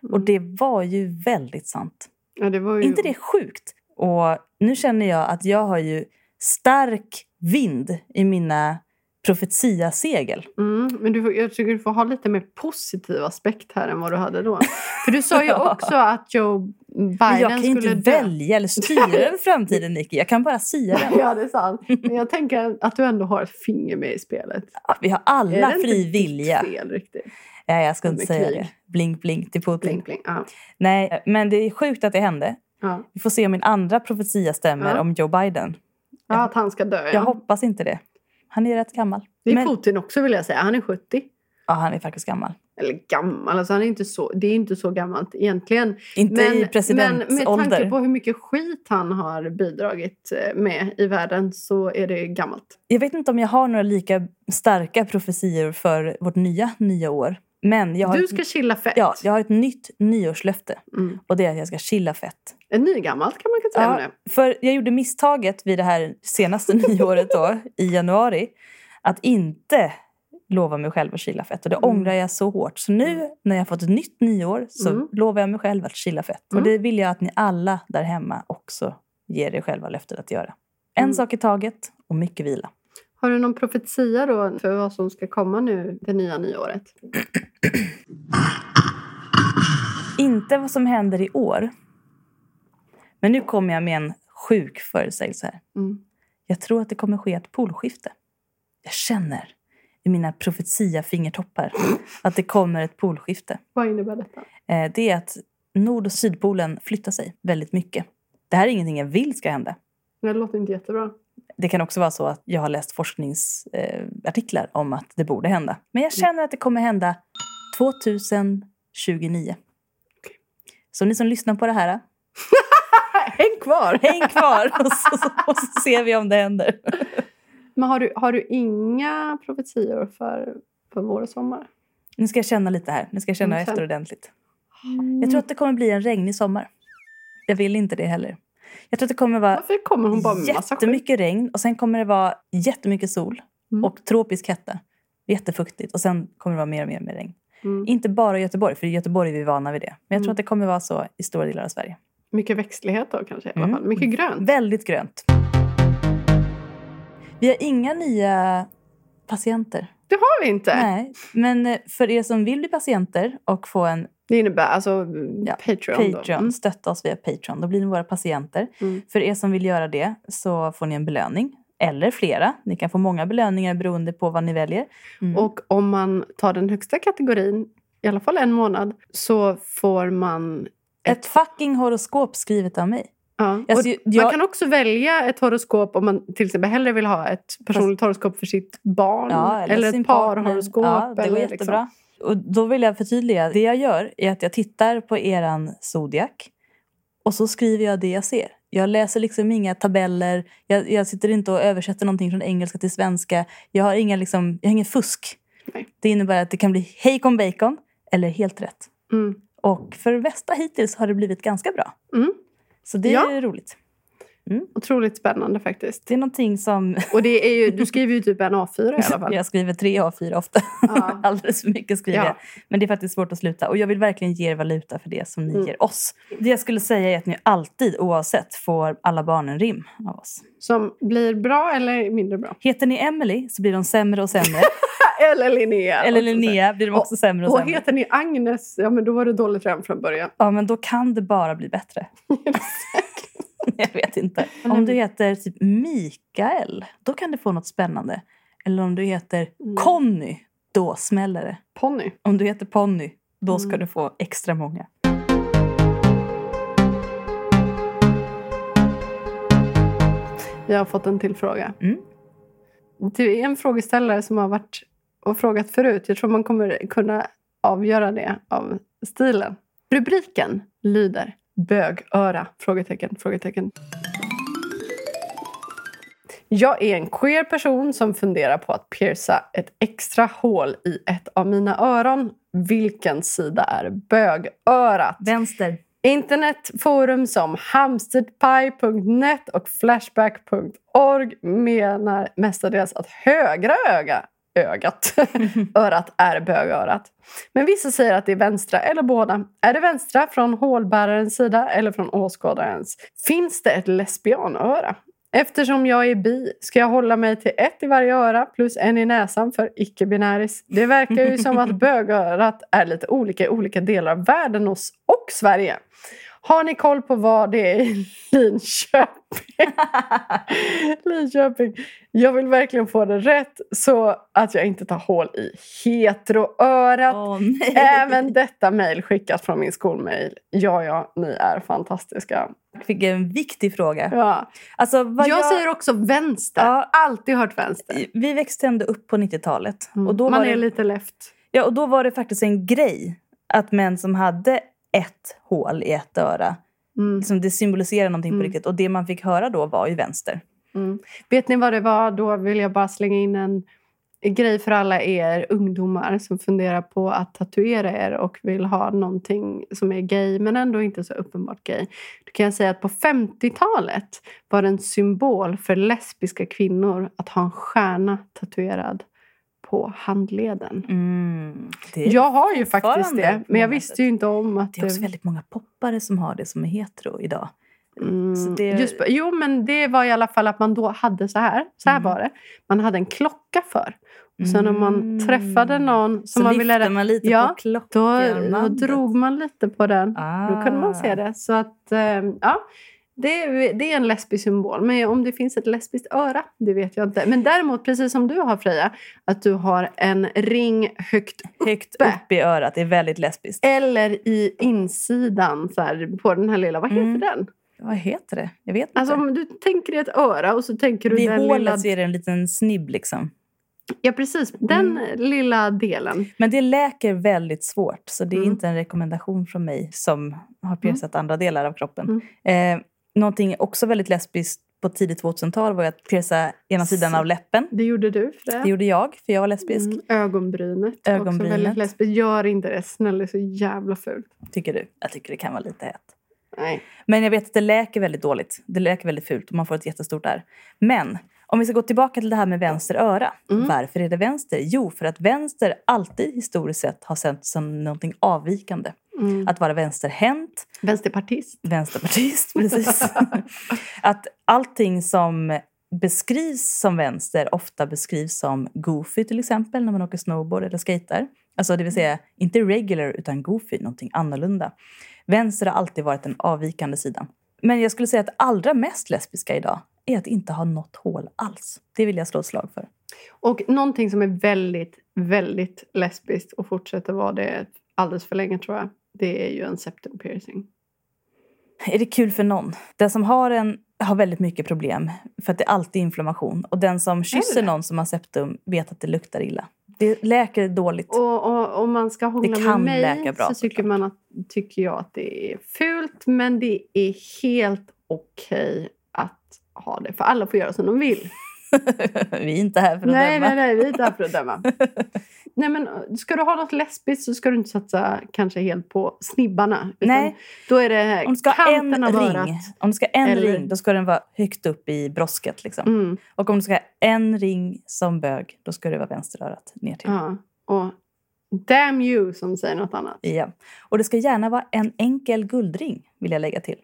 A: Mm.
B: Och det var ju väldigt sant.
A: Ja, det var ju...
B: inte det sjukt? Och nu känner jag att jag har ju stark vind i mina profetiasegel.
A: Mm, men du, får- jag tycker du får ha lite mer positiv aspekt här än vad du hade då. För du sa ju
B: Ja.
A: också att Joe Biden
B: Men jag kan
A: skulle
B: inte
A: dö.
B: välja eller styra över framtiden, Nicky. Jag kan bara sia den.
A: Ja, det är sant. Men jag tänker att du ändå har ett finger med i spelet.
B: Vi har
A: Är
B: alla fri vilja.
A: fel riktigt?
B: Nej, jag ska inte säga
A: krig.
B: det. Blink, blink till Putin.
A: Bling, bling. Ja.
B: Nej, men det är sjukt att det hände.
A: Ja.
B: Vi får se om min andra profetia stämmer
A: Ja.
B: om Joe Biden.
A: ja, att han ska dö. Ja.
B: Jag hoppas inte det. Han är rätt gammal.
A: Det är
B: Men,
A: Putin också vill jag säga. Han är 70.
B: ja, han är faktiskt gammal.
A: Eller gammal, alltså han är inte så, det är inte så gammalt egentligen.
B: Inte
A: Men,
B: i
A: men med tanke på hur mycket skit han har bidragit eh, med i världen så är det gammalt.
B: Jag vet inte om jag har några lika starka profetior för vårt nya nya år. Men jag har,
A: Du
B: ett,
A: ska chilla fett.
B: ja, jag har ett nytt nyårslöfte.
A: Mm.
B: Och det är att jag ska chilla fett.
A: En nygammalt kan man kan säga
B: Ja, för jag gjorde misstaget vid det här senaste nyåret då, i januari. Att inte lova mig själv att chilla fett. Och det
A: Mm.
B: ångrar jag så hårt. Så nu när jag har fått ett nytt nyår så
A: Mm.
B: lovar jag mig själv att chilla fett.
A: Mm.
B: Och det vill jag att ni alla där hemma också ger er själva löftet att göra. En
A: Mm.
B: sak i taget och mycket vila.
A: Har du någon profetia då för vad som ska komma nu det nya nyåret?
B: Inte vad som händer i år. Men nu kommer jag med en sjuk förutsägelse här.
A: Mm.
B: Jag tror att det kommer ske ett polskifte. Jag känner i mina profetia-fingertoppar att det kommer ett polskifte.
A: Vad innebär detta?
B: Eh, Det är att Nord och Sydpolen flyttar sig väldigt mycket. Det här är ingenting jag vill ska hända.
A: Det låter inte jättebra.
B: Det kan också vara så att jag har läst forskningsartiklar om att det borde hända. Men jag känner att det kommer hända 2029. Så ni som lyssnar på det här,
A: Häng kvar!
B: häng kvar och så, och så ser vi om det händer.
A: Men har du, har du inga profetior för, för vår och sommar?
B: Nu ska jag känna lite här. Nu ska jag känna
A: Mm,
B: efter ordentligt. Jag tror att det kommer bli en regnig sommar. Jag vill inte det heller. Jag tror att det kommer vara
A: Varför kommer hon bara med massa
B: jättemycket regn och sen kommer det vara jättemycket sol
A: Mm.
B: och tropisk hetta. Jättefuktigt och sen kommer det vara mer och mer med regn.
A: Mm.
B: Inte bara i Göteborg, för i Göteborg är vi vana vid det. Men jag tror
A: Mm.
B: att det kommer vara så i stora delar av Sverige.
A: Mycket växtlighet då kanske i alla
B: Mm.
A: fall. Mycket grönt.
B: Väldigt grönt. Vi har inga nya patienter.
A: Det har vi inte.
B: Nej, men eh, för er som vill bli patienter och få en
A: Det innebär alltså
B: Ja,
A: Patreon.
B: Patreon.
A: Mm.
B: Stötta oss via Patreon. Då blir ni våra patienter.
A: Mm.
B: För er som vill göra det så får ni en belöning. Eller flera. Ni kan få många belöningar beroende på vad ni väljer. Mm.
A: Och om man tar den högsta kategorin, i alla fall en månad, så får man...
B: ett fucking horoskop skrivet av mig.
A: Ja.
B: Alltså, jag-
A: Man kan också välja ett horoskop om man till exempel hellre vill ha ett personligt horoskop för sitt barn.
B: Ja,
A: eller,
B: sin
A: ett parhoroskop.
B: Ja, det går
A: eller
B: jättebra. Och då vill jag förtydliga. Det jag gör är att jag tittar på eran zodiac och så skriver jag det jag ser. Jag läser liksom inga tabeller. Jag, jag sitter inte och översätter någonting från engelska till svenska. Jag har, inga liksom, jag har ingen fusk.
A: Nej.
B: Det innebär att det kan bli hejkon bacon eller helt rätt.
A: Mm.
B: Och för Västa hittills har det blivit ganska bra.
A: Mm.
B: Så det
A: Ja.
B: är roligt.
A: Otroligt spännande faktiskt.
B: Det är någonting som...
A: Och det är ju, du skriver ju typ en A4 i alla fall.
B: Jag skriver tre A4 ofta.
A: Ja.
B: Alldeles för mycket skriver
A: Ja.
B: jag. Men det är faktiskt svårt att sluta. Och jag vill verkligen ge er valuta för det som ni
A: Mm.
B: ger oss. Det jag skulle säga är att ni alltid, oavsett, får alla barnen rim av oss.
A: Som blir bra eller mindre bra.
B: Heter ni Emily så blir de sämre och sämre.
A: Eller Linnea.
B: Eller Linnea blir de också sämre och
A: Och
B: sämre.
A: heter ni Agnes, ja men då var det dåligt redan från början.
B: Ja, men då kan det bara bli bättre. jag vet inte. Om du heter typ Mikael, då kan det få något spännande. Eller om du heter
A: Mm.
B: Conny, då smäller det.
A: Ponny.
B: Om du heter Ponny, då ska
A: Mm.
B: du få extra många.
A: Jag har fått en till fråga.
B: Mm.
A: Det är en frågeställare som har varit och frågat förut. Jag tror man kommer kunna avgöra det av stilen. Rubriken lyder Bögöra? Frågetecken, frågetecken. Jag är en queer person som funderar på att pierca ett extra hål i ett av mina öron. Vilken sida är bögörat?
B: Vänster.
A: Internetforum som hamsterpie.net och flashback.org menar mestadels att högra öga, ögat, örat är bögörat. Men vissa säger att det är vänstra eller båda. Är det vänstra från hålbärarens sida eller från åskådarens? Finns det ett lesbianöra? Eftersom jag är bi ska jag hålla mig till ett i varje öra plus en i näsan för icke-binäris. Det verkar ju som att bögörat är lite olika i olika delar av världen och, och Sverige. Har ni koll på vad det är i Linköping? Linköping. Jag vill verkligen få det rätt så att jag inte tar hål i heteroörat.
B: Nej.
A: Även detta mejl skickat från min skolmejl. Ja, ja, ni är fantastiska.
B: Jag fick en viktig fråga.
A: Ja.
B: Alltså,
A: Jag,
B: jag,
A: säger också vänster.
B: Ja.
A: Alltid hört vänster.
B: Vi växte ändå upp på 90-talet. Och, då
A: Mm. Man
B: var
A: är
B: det,
A: lite left.
B: ja, och då var det faktiskt en grej att män som hade ett hål i ett öra,
A: Mm.
B: liksom det symboliserar någonting
A: Mm.
B: på riktigt. Och det man fick höra då var ju vänster.
A: Mm. Vet ni vad det var? Då vill jag bara slänga in en grej för alla er ungdomar som funderar på att tatuera er och vill ha någonting som är gay men ändå inte så uppenbart gay. Då kan jag säga att på 50-talet var det en symbol för lesbiska kvinnor att ha en stjärna tatuerad på handleden.
B: Mm.
A: Jag har ju faktiskt det, men jag visste ju inte om att
B: Det är också väldigt många poppare som har det som är hetero idag.
A: Mm,
B: det-
A: just, jo, men det var i alla fall att man då hade så här. Så här
B: Mm.
A: var det. Man hade en klocka för. Och sen om man träffade någon som
B: så
A: man ville...
B: man lite
A: Ja,
B: på klockan.
A: Då, då drog man lite på den.
B: ah.
A: Då kunde man se det. Så att, eh, ja. Det är, det är en lesbisk symbol. Men om det finns ett lesbiskt öra, det vet jag inte. Men däremot, precis som du har Freja, att du har en ring högt
B: Högt
A: uppe.
B: upp i örat. Det är väldigt lesbiskt.
A: eller i insidan så här, på den här lilla, vad heter
B: Mm.
A: den?
B: Vad heter det? Jag vet inte.
A: Alltså om du tänker dig ett öra och så tänker du
B: Vid
A: den
B: hålet
A: lilla...
B: så är det en liten snibb liksom.
A: Ja precis, den
B: Mm.
A: lilla delen.
B: Men det läker väldigt svårt. Så det är
A: Mm.
B: inte en rekommendation från mig som har piercat andra delar av kroppen.
A: Mm.
B: Eh, någonting också väldigt lesbiskt på tidigt 2000-tal var att pierca ena sidan av läppen.
A: Det gjorde du för det.
B: Det gjorde jag, för jag var lesbisk.
A: Mm, ögonbrynet. Också
B: Ögonbrynet.
A: väldigt lesbiskt. Gör inte det, snälla det är så jävla fult.
B: Tycker du? Jag tycker det kan vara lite hett.
A: Nej.
B: Men jag vet att det läker väldigt dåligt. Det läker väldigt fult och man får ett jättestort ärr. Men om vi ska gå tillbaka till det här med vänster öra.
A: Mm.
B: Varför är det vänster? Jo, för att vänster alltid historiskt sett har sett som någonting avvikande.
A: Mm.
B: Att vara vänsterhänt,
A: Vänsterpartist.
B: vänsterpartist, precis. att allting som beskrivs som vänster ofta beskrivs som goofy till exempel när man åker snowboard eller skater. Alltså det vill säga inte regular utan goofy, någonting annorlunda. Vänster har alltid varit den avvikande sidan. Men jag skulle säga att allra mest lesbiska idag är att inte ha något hål alls. Det vill jag slå ett slag för.
A: Och någonting som är väldigt, väldigt lesbiskt och fortsätter vara det alldeles för länge tror jag. Det är ju en septum piercing.
B: Är det kul för någon? Den som har en har väldigt mycket problem för att det är alltid inflammation. Och den som kysser någon som har septum vet att det luktar illa. Det läker dåligt.
A: Och och- om man ska hångla
B: Det kan
A: med mig
B: bra,
A: så tycker, man att, tycker jag att det är fult. Men det är helt okej att ha det. För alla får göra som de vill.
B: Vi är inte här för att
A: nej,
B: döma.
A: nej, nej, vi är inte här för att döma. nej, men ska du ha något lesbiskt så ska du inte satsa kanske helt på snibbarna.
B: Nej.
A: Då är det
B: Om du ska ha en ring,
A: örat.
B: om du ska en
A: Eller-
B: ring då ska den vara högt upp i brosket. Liksom.
A: Mm,
B: Och om du ska ha en ring som bög, då ska det vara vänsterörat ner till.
A: ja. Och damn you som säger något annat.
B: Ja. Och det ska gärna vara en enkel guldring, vill jag lägga till.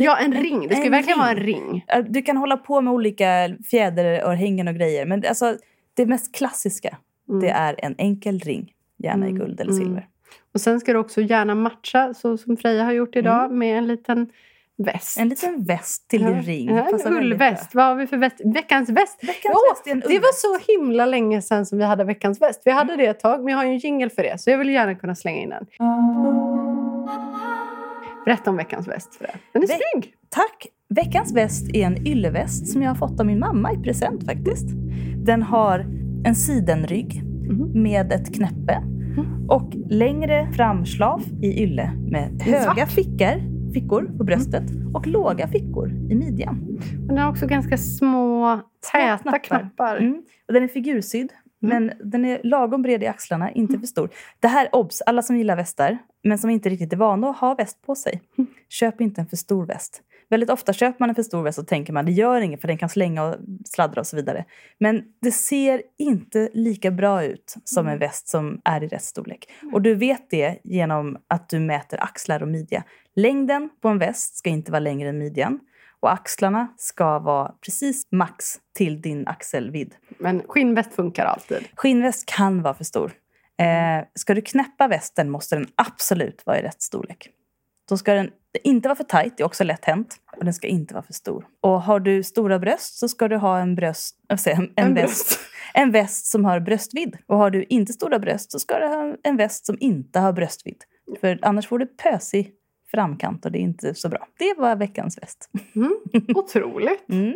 A: Mm. Ja, en ring. Det ska
B: en
A: verkligen vara en
B: ring.
A: ring.
B: Du kan hålla på med olika fjäderörhängen och grejer, men alltså, det mest klassiska
A: Mm.
B: det är en enkel ring, gärna i
A: Mm,
B: guld eller
A: mm.
B: silver.
A: Och sen ska du också gärna matcha, så som Freja har gjort idag, med en liten väst.
B: Mm. En liten väst till
A: Ja,
B: din ring.
A: Ja, en ullväst. Vad har vi för väst? Veckans väst.
B: Veckans
A: Åh,
B: väst
A: det var så himla länge sedan som vi hade veckans väst. Vi hade det ett tag, men jag har ju en jingle för det. Så jag vill gärna kunna slänga in den. Berätta om veckans väst. Freja. Den är
B: Ve-
A: snygg!
B: Tack! Veckans väst är en ylleväst som jag har fått av min mamma i present faktiskt. Den har en sidenrygg
A: Mhm.
B: med ett knäppe och längre framslav i ylle med höga fickor, fickor på bröstet och låga fickor i midjan.
A: Men den har också ganska små, täta
B: knappar.
A: knappar.
B: Mm. Och den är figursydd, men den är lagom bred i axlarna, inte för stor. Det här, obs, alla som gillar västar, men som inte riktigt är vana att ha väst på sig. Köp inte en för stor väst. Väldigt ofta köper man en för stor väst och tänker man det gör inget för den kan slänga och sladdra och så vidare. Men det ser inte lika bra ut som en väst som är i rätt storlek. Och du vet det genom att du mäter axlar och midja. Längden på en väst ska inte vara längre än midjan. Och axlarna ska vara precis max till din axelvidd.
A: Men skinnväst funkar alltid.
B: Skinnväst kan vara för stor. Eh, ska du knäppa västen måste den absolut vara i rätt storlek. Då ska den inte vara för tajt, det är också lätt hänt. Och den ska inte vara för stor. Och har du stora bröst så ska du ha en, bröst, jag säger, en,
A: En
B: väst, en väst som har bröstvidd. Och har du inte stora bröst så ska du ha en väst som inte har bröstvidd. För annars får du pösig framkant och det är inte så bra. Det var veckans väst.
A: Mm. Otroligt.
B: Mm.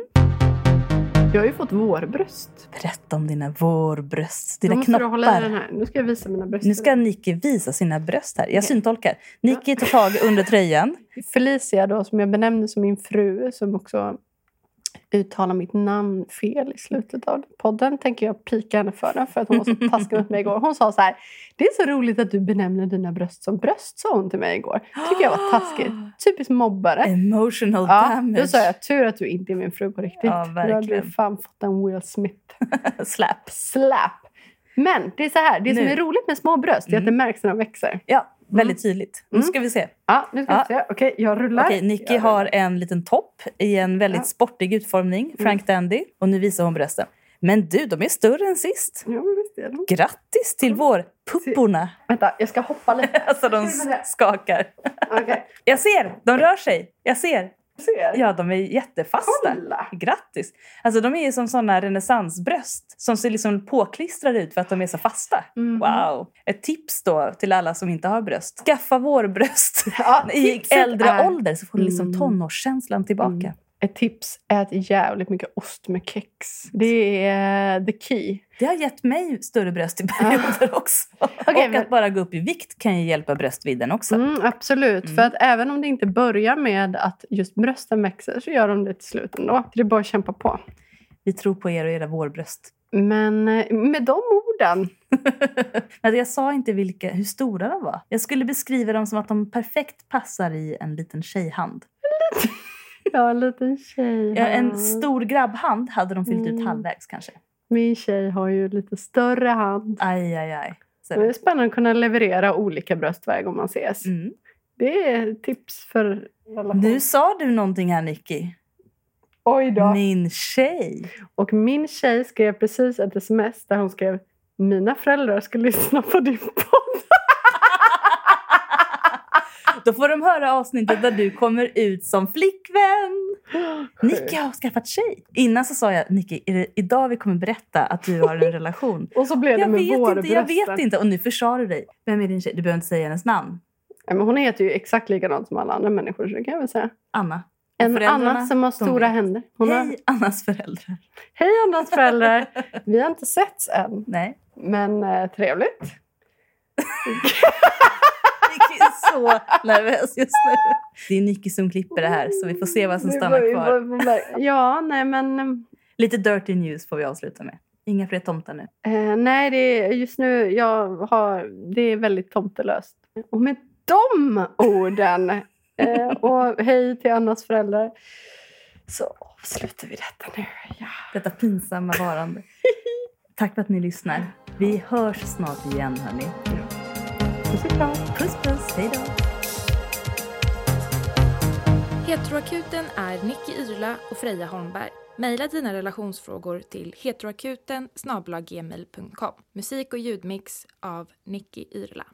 A: Jag har ju fått vårbröst.
B: Berätta om dina vårbröst, dina
A: måste du hålla i
B: knoppar.
A: den här. Nu ska jag visa mina bröst.
B: Nu ska Nicky visa sina bröst här. Jag syntolkar. Nicky tar tag under tröjan.
A: Felicia då, som jag benämnde som min fru, som också uttalar mitt namn fel i slutet av podden, tänker jag pika henne för den för att hon var så taskig mot mig igår. Hon sa så här, det är så roligt att du benämner dina bröst som bröst, sa hon till mig igår. tycker jag var taskigt. Typiskt mobbare.
B: Emotional
A: Ja,
B: damage.
A: då sa jag, tur att du inte är min fru på riktigt.
B: Ja,
A: Då hade
B: verkligen.
A: du fan fått en Will Smith
B: Slap.
A: slap. Men det är så här, det som
B: Nu.
A: är roligt med små bröst är att det
B: Mm.
A: märks när de växer.
B: Ja, väldigt tydligt. Nu
A: Mm.
B: ska vi se.
A: Ja, nu ska vi se. Okej, jag rullar.
B: Okej, Nicky har en liten topp i en väldigt sportig utformning. Frank Dandy. Och nu visar hon brösten. Men du, de är större än sist.
A: Ja, visst är de.
B: Grattis till vårpupporna!
A: Vänta, jag ska hoppa lite.
B: Alltså de skakar.
A: Okej,
B: Jag ser! De rör sig. Jag ser.
A: Ser.
B: Ja, de är jättefasta.
A: Kolla!
B: Grattis! Alltså de är som såna renässansbröst som ser liksom påklistrade ut för att de är så fasta.
A: Mhm.
B: Wow! Ett tips då till alla som inte har bröst. Skaffa vårbröst
A: Ja,
B: i äldre
A: är-
B: ålder så får du liksom
A: Mm.
B: tonårskänslan tillbaka.
A: Mm. Ett tips att jävligt mycket ost med kex. Det är the key.
B: Det har gett mig större bröst i perioder också. och
A: Ah. men-
B: att bara gå upp i vikt kan ju hjälpa bröstvidden också.
A: Mm, absolut.
B: Mm.
A: För att även om det inte börjar med att just brösten växer så gör de det till slut ändå. Det är bara att kämpa på.
B: Vi tror på er och era vårbröst.
A: Men eh, med de orden.
B: Men jag sa inte vilka, hur stora de var. Jag skulle beskriva dem som att de perfekt passar i en liten tjejhand.
A: En liten tjej
B: Ja, en stor grabbhand hade de fyllt ut
A: Mm.
B: halvvägs kanske.
A: Min tjej har ju lite större hand.
B: Aj, aj, aj. Så
A: Det är spännande att kunna leverera olika bröst varje gång man ses.
B: Mm.
A: Det är tips för relation.
B: Nu sa du någonting här Nicky.
A: Oj då.
B: Min tjej.
A: Och min tjej skrev precis ett sms där hon skrev mina föräldrar ska lyssna på din podd.
B: Då får de höra avsnittet där du kommer ut som flickvän. Nicky har skaffat tjej. Innan så sa jag, Nicky, är det idag vi kommer berätta att du har en relation?
A: Och så blev det
B: jag
A: med
B: vet inte, jag vet inte. Och nu försvarar du dig. Vem är din tjej? Du behöver inte säga hennes namn.
A: Ja, men hon heter ju exakt likadant som alla andra människor så det kan jag väl säga.
B: Anna.
A: En Anna som har stora händer. Hon har...
B: Hej Annas föräldrar.
A: Hej Annas föräldrar! Vi har inte setts än,
B: Nej.
A: men eh, trevligt.
B: Nicky är så nervös just nu. Det är Nicky som klipper det här så vi får se vad som stannar
A: var-
B: kvar.
A: var- var- Ja, nej men... eh,
B: Lite dirty news får vi avsluta med. Inga fler tomtar nu.
A: Eh, nej, det är just nu jag har, det är väldigt tomtelöst. Och med de orden eh, och hej till Annas föräldrar så avslutar vi detta nu. Ja.
B: Detta pinsamma varande. Tack för att ni lyssnar. Vi hörs snart igen hörni.
A: Puss och kram.
B: Puss puss, hej då.
C: Heteroakuten är Nicky Irla och Freja Holmberg. Maila dina relationsfrågor till heteroakuten. Musik och ljudmix av Nicky Irla.